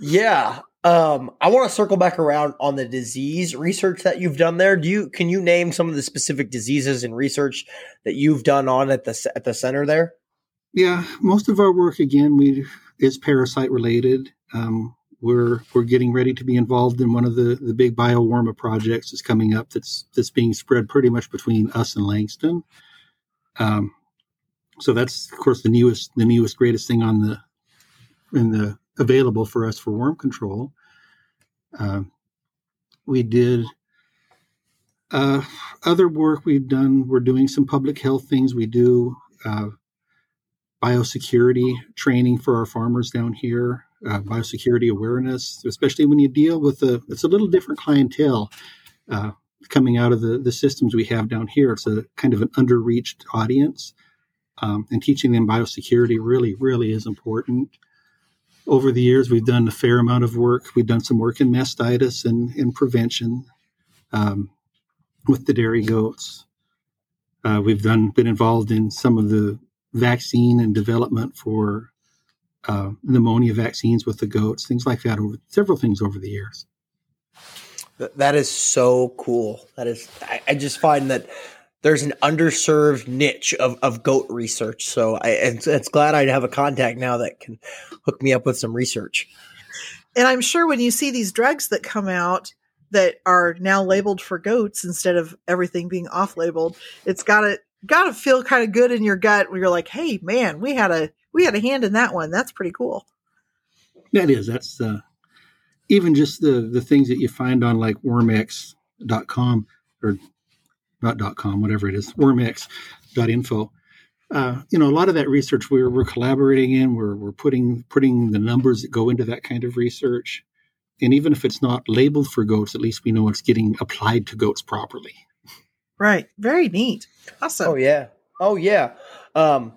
Yeah. Um, I want to circle back around on the disease research that you've done there. Do you can you name some of the specific diseases and research that you've done on at the at the center there? Yeah, most of our work again we is parasite related. Um, we're we're getting ready to be involved in one of the the big BioWorma projects that's coming up. That's that's being spread pretty much between us and Langston. Um, so that's of course the newest the newest greatest thing on the in the available for us for worm control. Um, we did uh, other work we've done. We're doing some public health things. We do. Uh, biosecurity training for our farmers down here, uh, biosecurity awareness, especially when you deal with a it's a little different clientele uh, coming out of the the systems we have down here. It's a kind of an underreached audience, um, and teaching them biosecurity really really is important. Over the years, we've done a fair amount of work. We've done some work in mastitis and in prevention um, with the dairy goats. Uh, we've done been involved in some of the vaccine and development for uh, pneumonia vaccines with the goats, things like that. Over several things over the years. That is so cool. That is, I, I just find that there's an underserved niche of, of goat research. So I, it's, it's glad I have a contact now that can hook me up with some research. And I'm sure when you see these drugs that come out that are now labeled for goats instead of everything being off labeled, it's gotta gotta feel kind of good in your gut where you're like, hey man, we had a we had a hand in that one. That's pretty cool. That is that's uh, even just the the things that you find on like Wormex wormx.com or not .com, whatever it is, wormx.info. Uh, you know, a lot of that research we're, we're collaborating in, we're, we're putting putting the numbers that go into that kind of research. And even if it's not labeled for goats, at least we know it's getting applied to goats properly. Right. Very neat. Awesome. Oh yeah. Oh yeah. Um,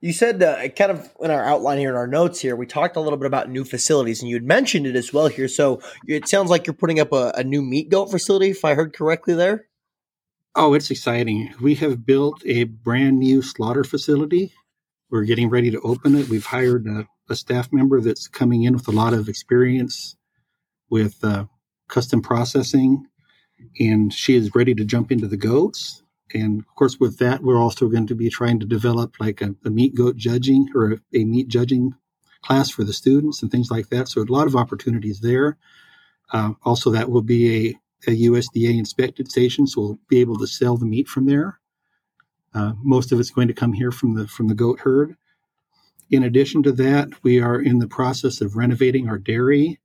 you said uh, kind of in our outline here in our notes here, we talked a little bit about new facilities, and you had mentioned it as well here. So it sounds like you're putting up a, a new meat goat facility, if I heard correctly there. Oh, it's exciting. We have built a brand new slaughter facility. We're getting ready to open it. We've hired a, a staff member that's coming in with a lot of experience with uh, custom processing, and she is ready to jump into the goats. And of course, with that, we're also going to be trying to develop like a, a meat goat judging or a, a meat judging class for the students and things like that. So a lot of opportunities there. Uh, also, that will be a a USDA inspected station, so we'll be able to sell the meat from there. Uh, most of it's going to come here from the from the goat herd. In addition to that, we are in the process of renovating our dairy,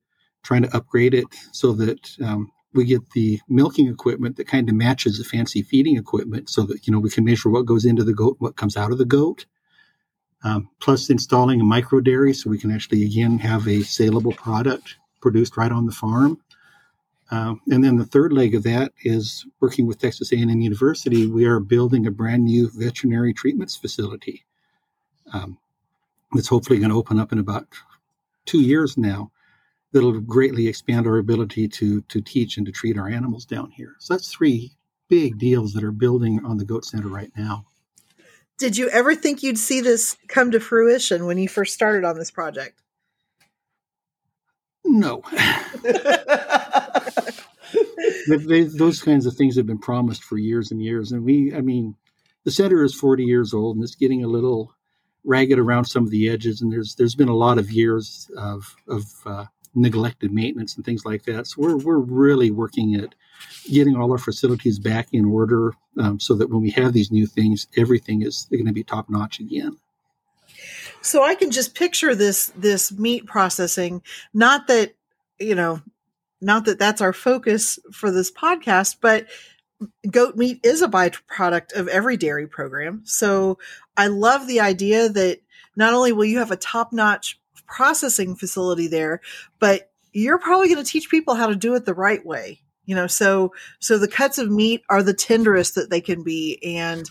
trying to upgrade it so that um, we get the milking equipment that kind of matches the fancy feeding equipment, so that you know we can measure what goes into the goat, what comes out of the goat. Um, plus, installing a micro dairy so we can actually again have a saleable product produced right on the farm. Um, and then the third leg of that is working with Texas A&M University. We are building a brand new veterinary treatments facility. Um, that's hopefully going to open up in about two years now. That'll greatly expand our ability to to teach and to treat our animals down here. So that's three big deals that are building on the Goat Center right now. Did you ever think you'd see this come to fruition when you first started on this project? No. they, those kinds of things have been promised for years and years. And we, I mean, the center is 40 years old and it's getting a little ragged around some of the edges. And there's there's been a lot of years of of uh, neglected maintenance and things like that. So we're we're really working at getting all our facilities back in order um, so that when we have these new things, everything is going to be top notch again. So I can just picture this this meat processing. Not that you know not that that's our focus for this podcast, but goat meat is a byproduct of every dairy program. So I love the idea that not only will you have a top notch processing facility there, but you're probably going to teach people how to do it the right way. You know, so so the cuts of meat are the tenderest that they can be, and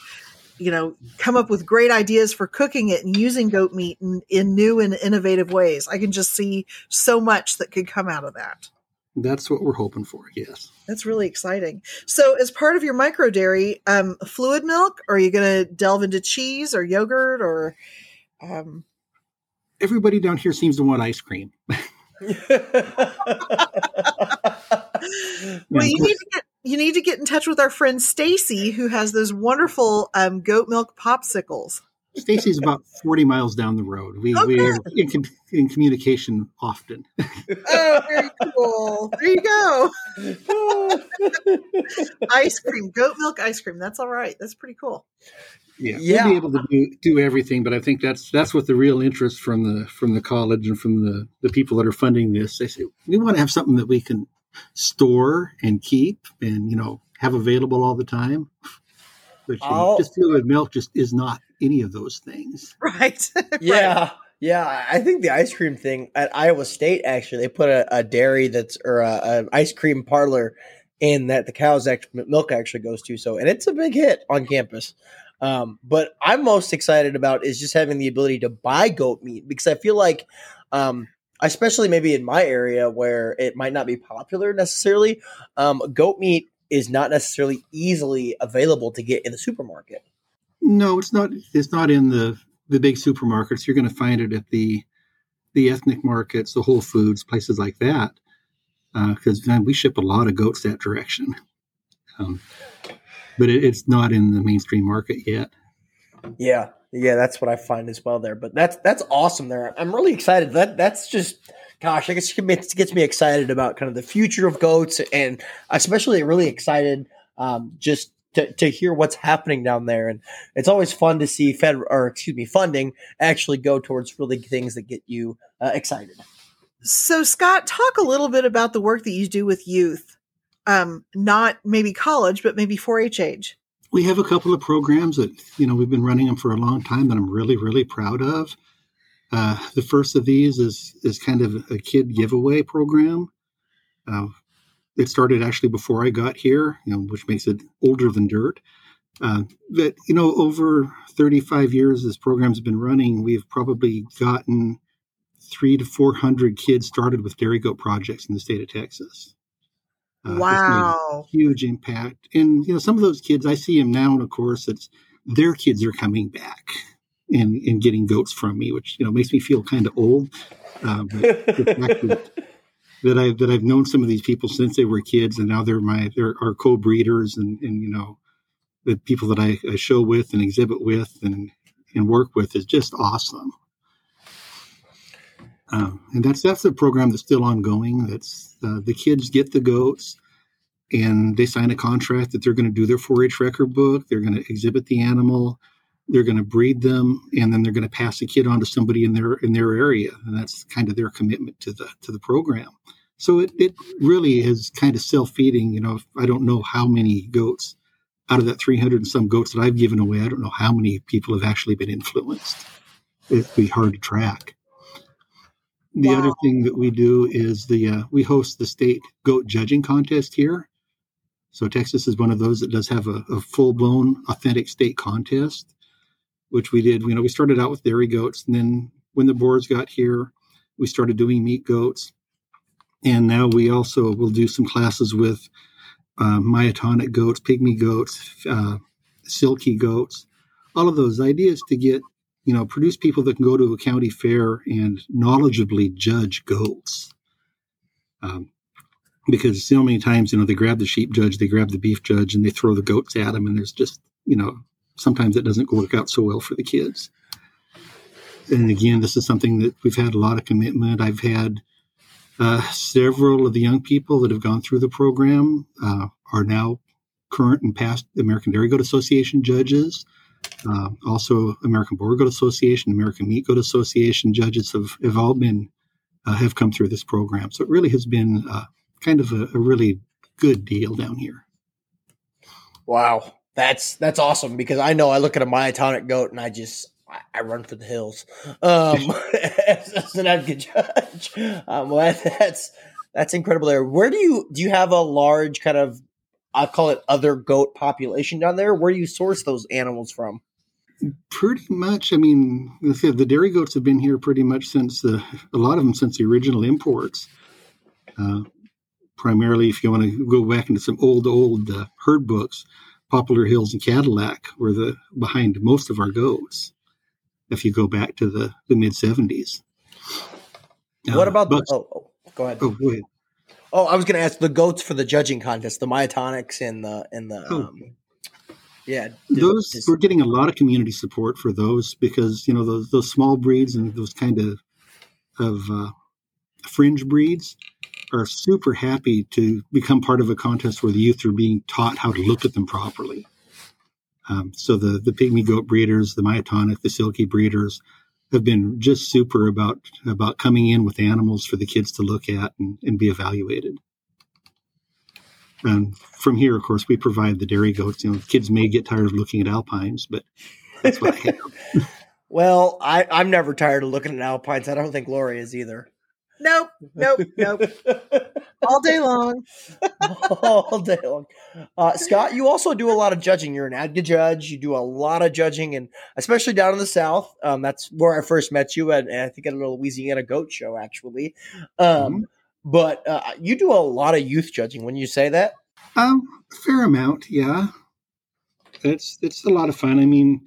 you know, come up with great ideas for cooking it and using goat meat in, in new and innovative ways. I can just see so much that could come out of that. That's what we're hoping for. Yes. That's really exciting. So, as part of your micro dairy, um, fluid milk, are you going to delve into cheese or yogurt or? Um... Everybody down here seems to want ice cream. well, you need to get you need to get in touch with our friend Stacy, who has those wonderful um, goat milk popsicles. Stacy's about 40 miles down the road. We, okay. we are in, in, communication often. oh, very cool. There you go. ice cream, goat milk ice cream. That's all right. That's pretty cool. Yeah, yeah. we'll be able to do, do everything, but I think that's that's what the real interest from the from the college and from the the people that are funding this. They say we want to have something that we can store and keep and you know have available all the time. But you know, just fluid milk just is not any of those things. Right. yeah. Right. Yeah, I think the ice cream thing at Iowa State actually they put a, a dairy that's or an ice cream parlor in that the cow's actually, milk actually goes to. So and it's a big hit on campus. Um, but I'm most excited about is just having the ability to buy goat meat because I feel like, um, especially maybe in my area where it might not be popular necessarily, um, goat meat is not necessarily easily available to get in the supermarket. No, it's not. It's not in the the big supermarkets. You're going to find it at the the ethnic markets, the Whole Foods, places like that. Because uh, we ship a lot of goats that direction, um, but it, it's not in the mainstream market yet. Yeah, yeah, that's what I find as well there. But that's that's awesome there. I'm really excited. That that's just gosh, I guess it gets me excited about kind of the future of goats, and especially really excited um, just to, to hear what's happening down there. And it's always fun to see Fed or excuse me, funding actually go towards really things that get you uh, excited. So, Scott, talk a little bit about the work that you do with youth. um, not maybe college, but maybe 4-H age? We have a couple of programs that you know we've been running them for a long time that I'm really really proud of. Uh, the first of these is is kind of a kid giveaway program. Uh, it started actually before I got here, you know, which makes it older than dirt. Uh, that you know, over 35 years this program's been running, we've probably gotten three to 400 kids started with dairy goat projects in the state of Texas. Uh, wow, huge impact. And you know, some of those kids I see them now, and of course, it's their kids are coming back and and getting goats from me, which you know makes me feel kind of old. Uh, that, I that I've known some of these people since they were kids, and now they're my they're our co-breeders, and and you know the people that I, I show with and exhibit with and and work with is just awesome. Um, and that's that's a program that's still ongoing. That's uh, the kids get the goats, and they sign a contract that they're going to do their 4-H record book. They're going to exhibit the animal. They're going to breed them, and then they're going to pass the kid on to somebody in their in their area, and that's kind of their commitment to the to the program. So it, it really is kind of self feeding. You know, I don't know how many goats out of that 300 and some goats that I've given away, I don't know how many people have actually been influenced. It'd be hard to track. The wow. other thing that we do is the uh, we host the state goat judging contest here. So Texas is one of those that does have a, a full blown authentic state contest, which we did. You know, we started out with dairy goats, and then when the Boers got here, we started doing meat goats, and now we also will do some classes with uh, myotonic goats, pygmy goats, uh, silky goats, all of those ideas to get you know, produce people that can go to a county fair and knowledgeably judge goats. Um, because so many times, you know, they grab the sheep judge, they grab the beef judge, and they throw the goats at them, and there's just, you know, sometimes it doesn't work out so well for the kids. And again, this is something that we've had a lot of commitment. I've had uh, several of the young people that have gone through the program uh, are now current and past American Dairy Goat Association judges. Uh, also, American Boer Goat Association, American Meat Goat Association judges have, have all been uh, have come through this program. So it really has been uh, kind of a, a, really good deal down here. Wow, that's that's awesome because I know I look at a myotonic goat and I just I, I run for the hills um, as, an ADGA judge. Um, well, that's that's incredible. There, where do you do you have a large kind of I call it other goat population down there. Where do you source those animals from? Pretty much. I mean, the dairy goats have been here pretty much since the, a lot of them since the original imports. Uh, primarily, if you want to go back into some old, old uh, herd books, Poplar Hills and Cadillac were the behind most of our goats. If you go back to the, the mid 70s. What uh, about but, the, oh, oh, go ahead. Oh, go ahead. Oh, I was going to ask the goats for the judging contest, the myotonics and the and the oh. um, yeah. Those just, we're getting a lot of community support for those because you know those those small breeds and those kind of of uh, fringe breeds are super happy to become part of a contest where the youth are being taught how to look at them properly. Um, so the the pygmy goat breeders, the myotonic, the silky breeders, have been just super about about coming in with animals for the kids to look at and, and be evaluated. And from here, of course, we provide the dairy goats. You know, kids may get tired of looking at alpines, but that's what I have. well, I, I'm never tired of looking at alpines. I don't think Lori is either. Nope, nope, nope. All day long. All day long. Uh, Scott, you also do a lot of judging. You're an ADGA judge. You do a lot of judging, and especially down in the South. Um, that's where I first met you, at, I think at a Louisiana goat show, actually. Um, mm-hmm. But uh, you do a lot of youth judging. When you say that, um, fair amount, yeah. It's it's a lot of fun. I mean,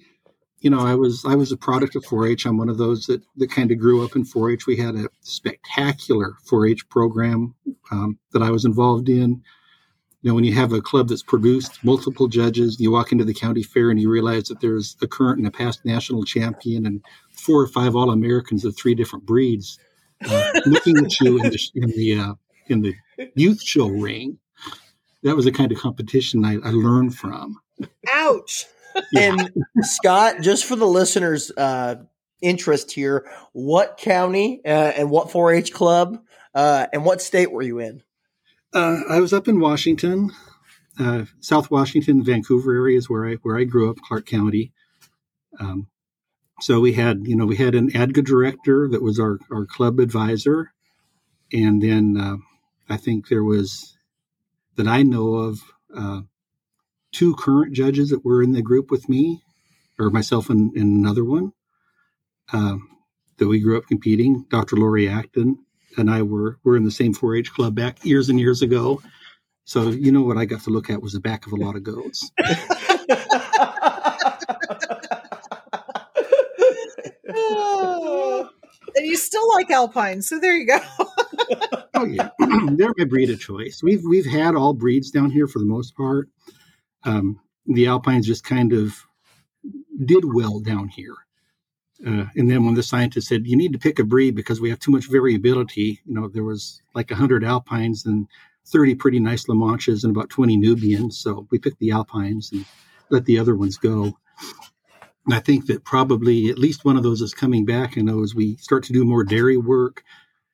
you know, I was I was a product of 4-H. I'm one of those that that kind of grew up in 4-H. We had a spectacular 4-H program um, that I was involved in. You know, when you have a club that's produced multiple judges, you walk into the county fair and you realize that there's a current and a past national champion and four or five All Americans of three different breeds uh, looking at you in the in the, uh, in the youth show ring. That was the kind of competition I, I learned from. Ouch. And Scott, just for the listeners' uh, interest here, what county uh, and what 4-H club uh, and what state were you in? Uh, I was up in Washington, uh, South Washington, Vancouver area is where I where I grew up, Clark County. Um, so we had you know we had an ADGA director that was our our club advisor, and then uh, I think there was that I know of uh, two current judges that were in the group with me, or myself and, and another one um, that we grew up competing. Dr. Lori Acton and I were were in the same 4-H club back years and years ago. So you know what I got to look at was the back of a lot of goats. and you still like alpine, so there you go. oh yeah, they're my breed of choice. We've we've had all breeds down here for the most part. Um, the alpines just kind of did well down here. Uh, and then when the scientists said you need to pick a breed because we have too much variability, you know, there was like hundred alpines and thirty pretty nice La Manchas and about twenty Nubians. So we picked the alpines and let the other ones go. And I think that probably at least one of those is coming back. And as we start to do more dairy work,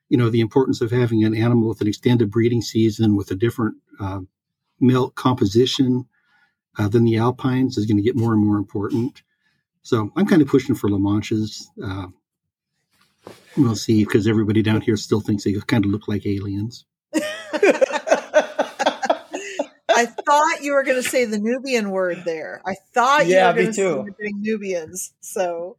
you know, the importance of having an animal with an extended breeding season with a different uh, milk composition uh, than the alpines is going to get more and more important. So I'm kind of pushing for La Manchas. Uh, we'll see because everybody down here still thinks they kind of look like aliens. I thought you were going to say the Nubian word there. I thought you Yeah, were going me to too. say Nubians. So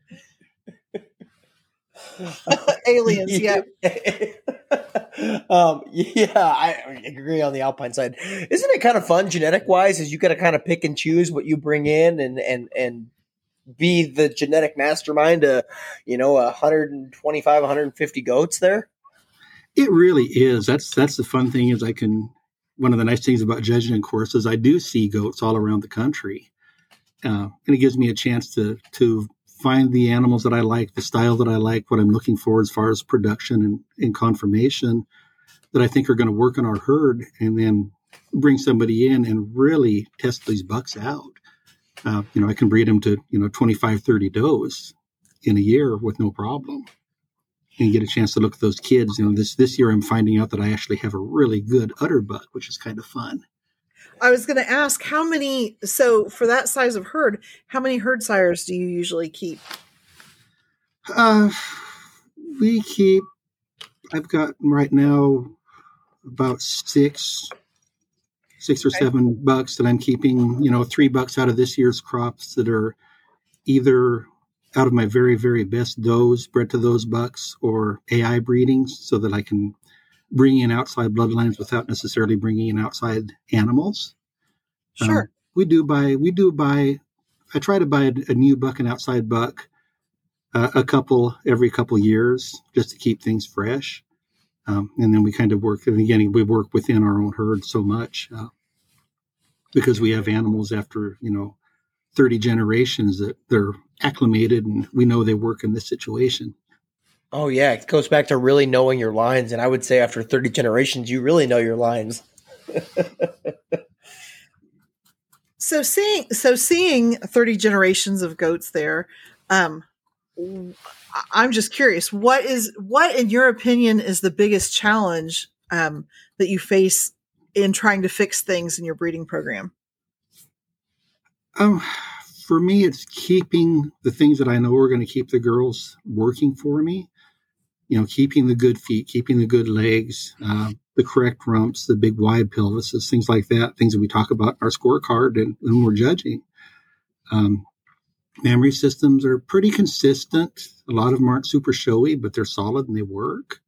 aliens, yeah. um, yeah, I agree on the alpine side. Isn't it kind of fun genetic wise? Is you got to kind of pick and choose what you bring in and and and be the genetic mastermind to you know 125 150 goats there It really is. That's that's the fun thing is I can. One of the nice things about judging in courses, I do see goats all around the country, uh, and it gives me a chance to to find the animals that I like, the style that I like, what I'm looking for as far as production and, and conformation that I think are going to work on our herd, and then bring somebody in and really test these bucks out. Uh, you know, I can breed them to you know 25, 30 does in a year with no problem and get a chance to look at those kids. You know, this this year I'm finding out that I actually have a really good udder buck, which is kind of fun. I was going to ask how many. So for that size of herd, how many herd sires do you usually keep? Uh, we keep. I've got right now about six, six or Okay. seven bucks that I'm keeping. You know, three bucks out of this year's crops that are either out of my very very best does bred to those bucks or AI breedings, so that I can bring in outside bloodlines without necessarily bringing in outside animals. Um, Sure. we do buy. We do buy. I try to buy a, a new buck and outside buck, uh, a couple every couple years, just to keep things fresh. Um, and then we kind of work. And again, we work within our own herd so much uh, because we have animals after you know thirty generations that they're acclimated and we know they work in this situation. Oh yeah it goes back to really knowing your lines and i would say after 30 generations you really know your lines So seeing so seeing 30 generations of goats there, um w- I- I'm just curious, what is what in your opinion is the biggest challenge um that you face in trying to fix things in your breeding program? Um, for me, it's keeping the things that I know are going to keep the girls working for me. You know, keeping the good feet, keeping the good legs, uh, the correct rumps, the big wide pelvises, things like that. Things that we talk about in our scorecard and when we're judging. Um, mammary systems are pretty consistent. A lot of them aren't super showy, but they're solid and they work.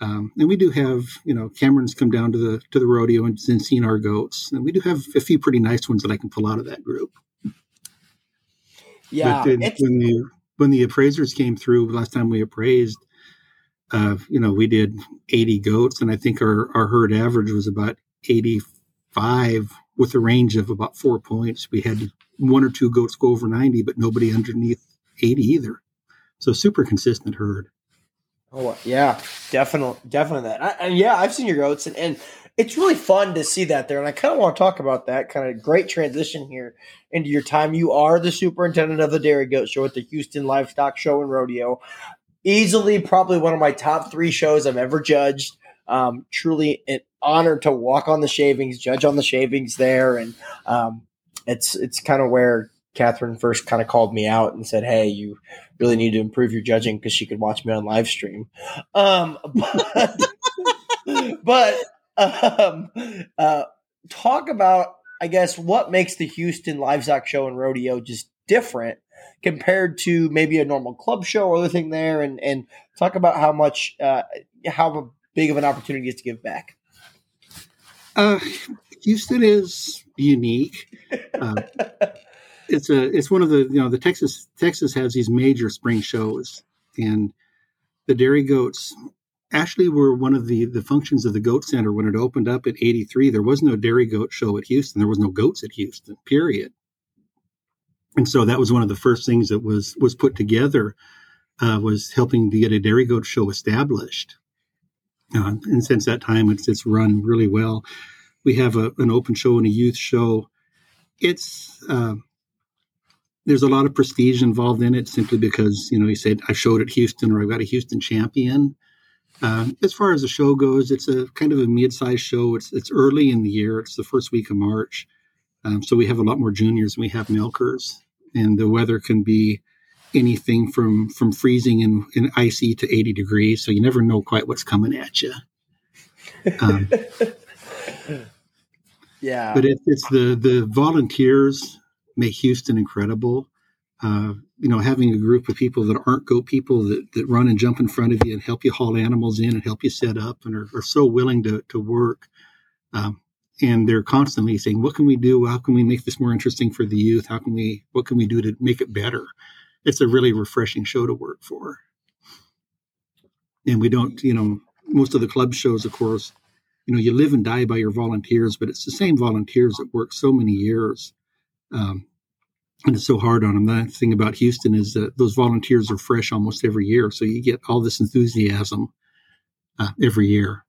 Um, and we do have, you know, Cameron's come down to the to the rodeo and, and seen our goats, and we do have a few pretty nice ones that I can pull out of that group. yeah But then when the when the appraisers came through last time we appraised, uh, you know, we did 80 goats, and I think our our herd average was about 85 with a range of about four points. We had one or two goats go over 90, but nobody underneath 80 either. So super consistent herd. Oh yeah, definitely, definitely that. I, and yeah, I've seen your goats, and, and it's really fun to see that there. And I kind of want to talk about that kind of great transition here into your time. You are the superintendent of the Dairy Goat Show at the Houston Livestock Show and Rodeo. Easily, probably one of my top three shows I've ever judged. Um, truly an honor to walk on the shavings, judge on the shavings there, and um, it's it's kind of where Catherine first kind of called me out and said, "Hey, you really need to improve your judging because she could watch me on live stream." Um, but, but um, uh, talk about, I guess, what makes the Houston Livestock Show and Rodeo just different compared to maybe a normal club show or other thing there, and and talk about how much, uh, how big of an opportunity is to give back. Uh, Houston is unique. Uh, it's a it's one of the you know the Texas Texas has these major spring shows, and the dairy goats actually were one of the the functions of the goat center when it opened up at 83 there was no dairy goat show at houston there was no goats at houston period and so that was one of the first things that was was put together uh, was helping to get a dairy goat show established. Uh, and since that time it's it's run really well. We have a, an open show and a youth show. It's uh, there's a lot of prestige involved in it simply because you know he said i showed at houston or i've got a houston champion. Um, as far as the show goes, it's a kind of a mid-sized show. It's it's early in the year. It's the first week of March, um, so we have a lot more juniors than we have milkers, and the weather can be anything from from freezing and, and icy to 80 degrees. So you never know quite what's coming at you. Um, yeah, but it, it's the the volunteers make Houston incredible. Uh, you know, having a group of people that aren't goat people that, that run and jump in front of you and help you haul animals in and help you set up and are, are so willing to, to work. Um, and they're constantly saying, what can we do? How can we make this more interesting for the youth? How can we, what can we do to make it better? It's a really refreshing show to work for. And we don't, you know, most of the club shows, of course, you know, you live and die by your volunteers, but it's the same volunteers that work so many years. Um, and it's so hard on them. The thing about Houston is that those volunteers are fresh almost every year, so you get all this enthusiasm uh, every year.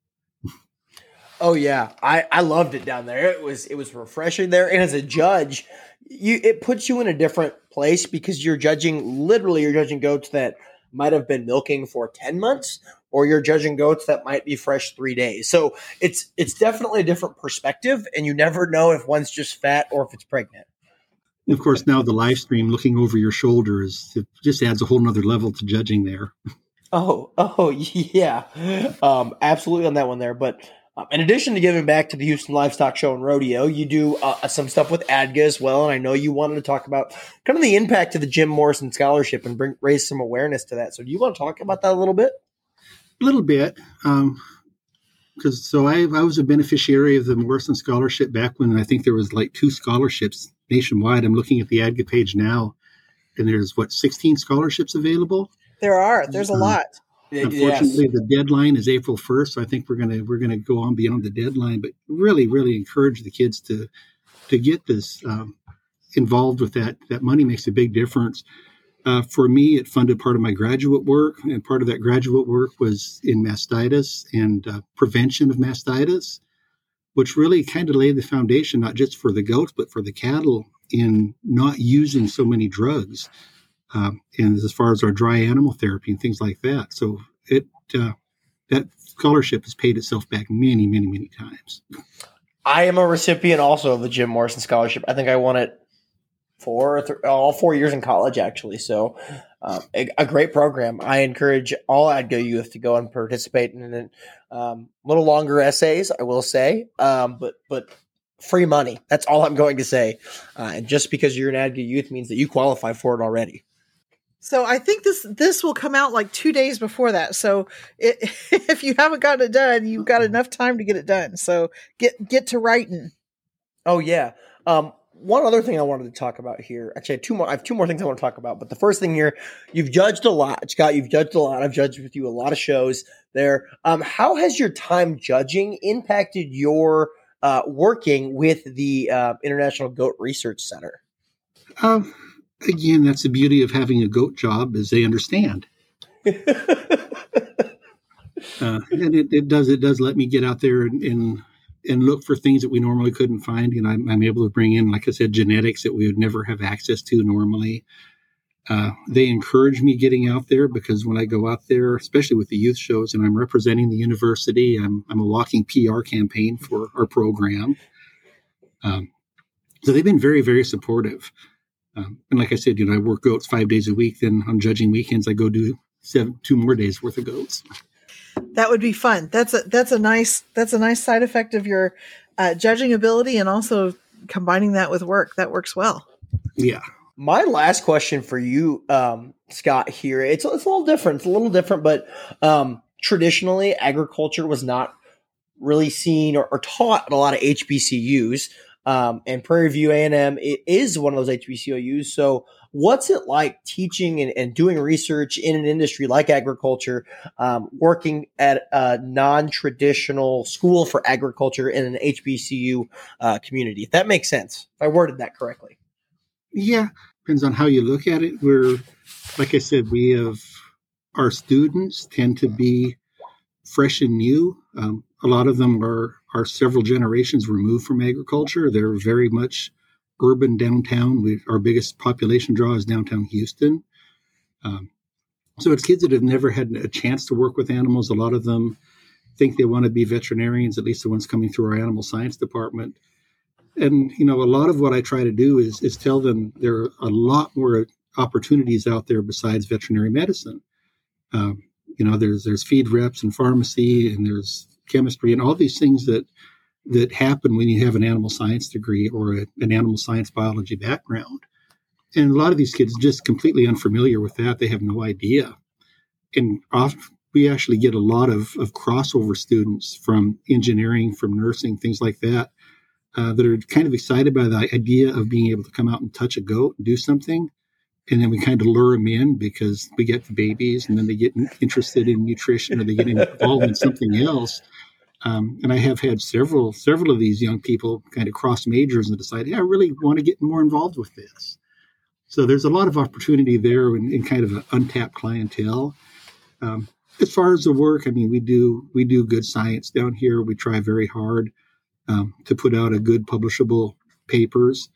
Oh yeah, I I loved it down there. It was it was refreshing there, and as a judge, you it puts you in a different place because you're judging literally you're judging goats that might have been milking for 10 months or you're judging goats that might be fresh 3 days. So it's it's definitely a different perspective and you never know if one's just fat or if it's pregnant of course, now the live stream looking over your shoulder is it just adds a whole nother level to judging there. Oh, oh yeah, um, absolutely on that one there. But um, in addition to giving back to the Houston Livestock Show and Rodeo, you do uh, some stuff with ADGA as well. And I know you wanted to talk about kind of the impact of the Jim Morrison Scholarship and bring raise some awareness to that. So, do you want to talk about that a little bit? A little bit. Um, because so I, I was a beneficiary of the Morrison Scholarship back when I think there was like two scholarships nationwide. I'm looking at the ADGA page now, and there's what 16 scholarships available. There are. There's a um, lot. Unfortunately, yes. the deadline is April 1st, so I think we're gonna we're gonna go on beyond the deadline. But really, really encourage the kids to to get this um, involved with that. That money makes a big difference. Uh, for me, it funded part of my graduate work, and part of that graduate work was in mastitis and uh, prevention of mastitis which really kind of laid the foundation not just for the goats but for the cattle in not using so many drugs um, and as far as our dry animal therapy and things like that so it uh, that scholarship has paid itself back many many many times. I am a recipient also of the jim morrison scholarship. I think i won it four th- all four years in college actually. So uh, a, a, great program. I encourage all adga youth to go and participate in it. Um, little longer essays i will say um, but but free money. That's all i'm going to say. Uh, and just because you're an adga youth means that you qualify for it already so I think this this will come out like two days before that. So it, if you haven't gotten it done, you've got enough time to get it done. So get get to writing. Oh yeah. Um, one other thing I wanted to talk about here. Actually, I have two more. I have two more things I want to talk about. But the first thing here, you've judged a lot, Scott. You've judged a lot. I've judged with you a lot of shows there. Um, how has your time judging impacted your uh, working with the uh, International Goat Research Center? Um, again, that's the beauty of having a goat job, is they understand. uh, and it, it, does it does let me get out there and, and and look for things that we normally couldn't find. And I'm, I'm, able to bring in, like I said, genetics that we would never have access to normally. Uh, they encourage me getting out there because when I go out there, especially with the youth shows, and I'm representing the university, I'm, I'm a walking PR campaign for our program. Um, so they've been very, very supportive. Um, and like I said, you know, I work goats five days a week. Then on judging weekends, I go do seven, two more days worth of goats. That would be fun. That's a that's a nice that's a nice side effect of your uh, judging ability, and also combining that with work. That works well. Yeah. My last question for you, um, Scott. Here, it's it's a little different. It's a little different, but um, traditionally, agriculture was not really seen or, or taught at a lot of HBCUs. Um, and Prairie View A&M is one of those HBCUs. So what's it like teaching and, and, doing research in an industry like agriculture, um, working at a non-traditional school for agriculture in an HBCU uh, community? If that makes sense, if I worded that correctly. Yeah, depends on how you look at it. We're, like I said, we have our students tend to be fresh and new. Um, a lot of them are are several generations removed from agriculture. They're very much urban downtown. We, our biggest population draw is downtown Houston. Um, so it's kids that have never had a chance to work with animals. A lot of them think they want to be veterinarians, at least the ones coming through our animal science department. And you know, a lot of what I try to do is is tell them there are a lot more opportunities out there besides veterinary medicine. Um, you know, there's there's feed reps and pharmacy, and there's chemistry and all these things that that happen when you have an animal science degree or a, an animal science biology background. And a lot of these kids just completely unfamiliar with that. They have no idea. And we actually get a lot of, of crossover students from engineering, from nursing, things like that, uh, that are kind of excited by the idea of being able to come out and touch a goat and do something. And then we kind of lure them in because we get the babies and then they get interested in nutrition or they get involved in something else. Um, and I have had several several of these young people kind of cross majors and decide, hey, I really want to get more involved with this. So there's a lot of opportunity there in, in kind of an untapped clientele. Um, as far as the work, I mean, we do we do good science down here. We try very hard um, to put out a good publishable papers.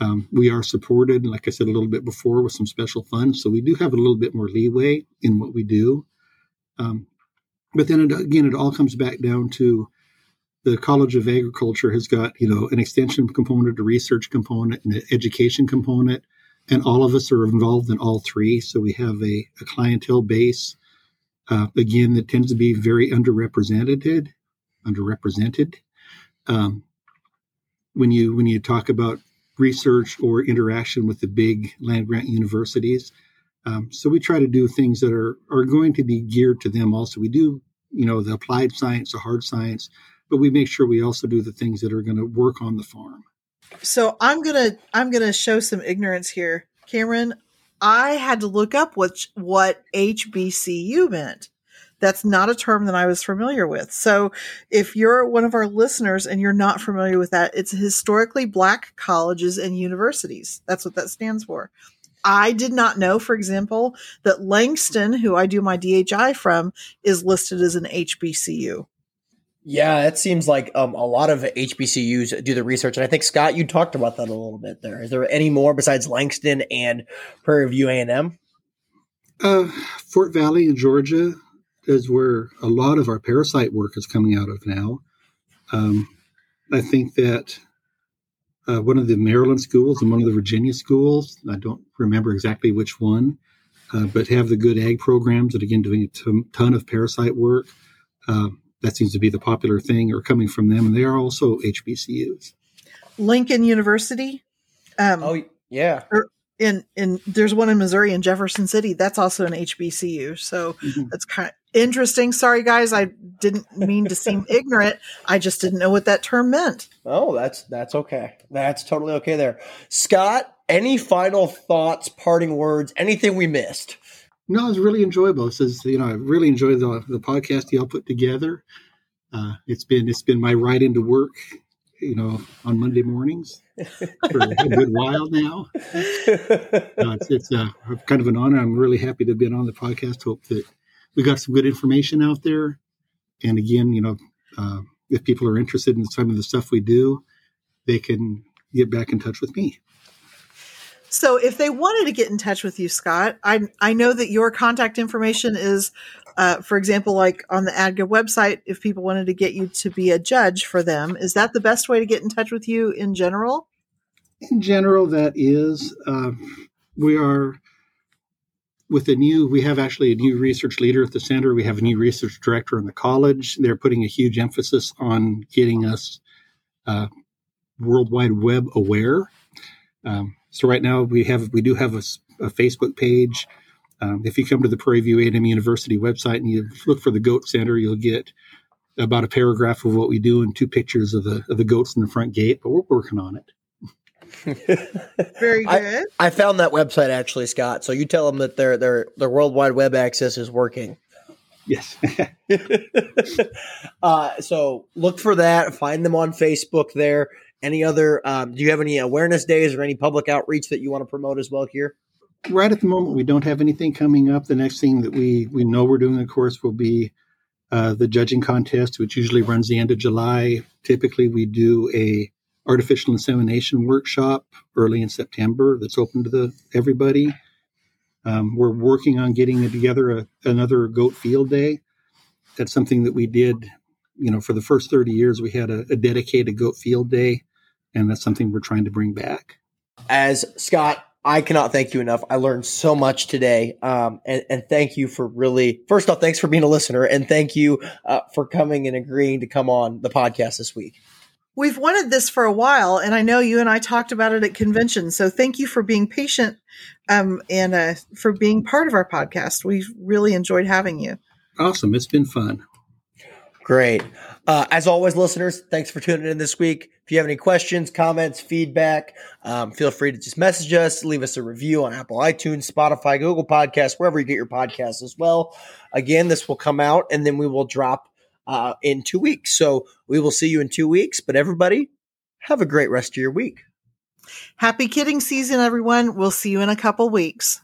Um, we are supported, like I said a little bit before, with some special funds, so we do have a little bit more leeway in what we do. Um, but then it, again, it all comes back down to the College of Agriculture has got you know an extension component, a research component, and an education component, and all of us are involved in all three. So we have a, a clientele base uh, again that tends to be very underrepresented, underrepresented. Um, when you when you talk about research or interaction with the big land grant universities, um, so we try to do things that are are going to be geared to them. Also, we do you know the applied science, the hard science, but we make sure we also do the things that are going to work on the farm. So I'm gonna I'm gonna show some ignorance here, Cameron. I had to look up what what HBCU meant. That's not a term that I was familiar with. So if you're one of our listeners and you're not familiar with that, it's historically black colleges and universities. That's what that stands for. I did not know, for example, that Langston, who I do my DHI from, is listed as an HBCU. Yeah, it seems like um, a lot of HBCUs do the research, and I think Scott, you talked about that a little bit. There is there any more besides Langston and Prairie View A and M? Uh, Fort Valley in Georgia is where a lot of our parasite work is coming out of now. Um, I think that uh, one of the Maryland schools and one of the Virginia schools. I don't remember exactly which one, uh, but have the good ag programs that again doing a t- ton of parasite work. Uh, that seems to be the popular thing, or coming from them, and they are also HBCUs. Lincoln University. Um, oh yeah. Er, in in there's one in Missouri in Jefferson City. That's also an HBCU. So mm-hmm. that's kind of interesting. Sorry guys, I didn't mean to seem ignorant. I just didn't know what that term meant. Oh, that's that's okay. That's totally okay there. Scott, any final thoughts, parting words, anything we missed? No, it was really enjoyable. This is you know, I really enjoyed the the podcast y'all put together. Uh, it's been it's been my ride into work you know, on Monday mornings for a good while now. Uh, it's, it's uh, kind of an honor. I'm really happy to have been on the podcast. Hope that we got some good information out there. And again, you know, uh, if people are interested in some of the stuff we do, they can get back in touch with me. So if they wanted to get in touch with you, Scott, I I know that your contact information is, uh, for example, like on the ADGA website. If people wanted to get you to be a judge for them, is that the best way to get in touch with you in general? In general, that is. Uh, we are with the new. We have actually a new research leader at the center. We have a new research director in the college. They're putting a huge emphasis on getting us uh, World Wide Web aware. Um, so right now we have we do have a, a Facebook page. Um, if you come to the Prairie View A&M University website and you look for the Goat Center, you'll get about a paragraph of what we do and two pictures of the of the goats in the front gate. But we're working on it. Very good. I, I, found that website actually, Scott. So you tell them that their their their World Wide Web access is working. Yes. uh, so look for that. Find them on Facebook there. Any other? Um, do you have any awareness days or any public outreach that you want to promote as well here? Right at the moment, we don't have anything coming up. The next thing that we we know we're doing, of course, will be uh, the judging contest, which usually runs the end of July. Typically, we do a artificial insemination workshop early in September that's open to the everybody. Um, we're working on getting together a, another goat field day. That's something that we did, you know, for the first 30 years, we had a, a dedicated goat field day, and that's something we're trying to bring back. As Scott, I cannot thank you enough. I learned so much today. Um, and, and, thank you for really, first off, thanks for being a listener. And thank you uh, for coming and agreeing to come on the podcast this week. We've wanted this for a while, and I know you and I talked about it at convention. So thank you for being patient um, and uh, for being part of our podcast. We've really enjoyed having you. Awesome. It's been fun. Great. Uh, as always, listeners, thanks for tuning in this week. If you have any questions, comments, feedback, um, feel free to just message us, leave us a review on Apple, iTunes, Spotify, Google Podcasts, wherever you get your podcasts as well. Again, this will come out and then we will drop uh, in two weeks. So we will see you in two weeks. But everybody, have a great rest of your week. Happy kidding season, everyone. We'll see you in a couple weeks.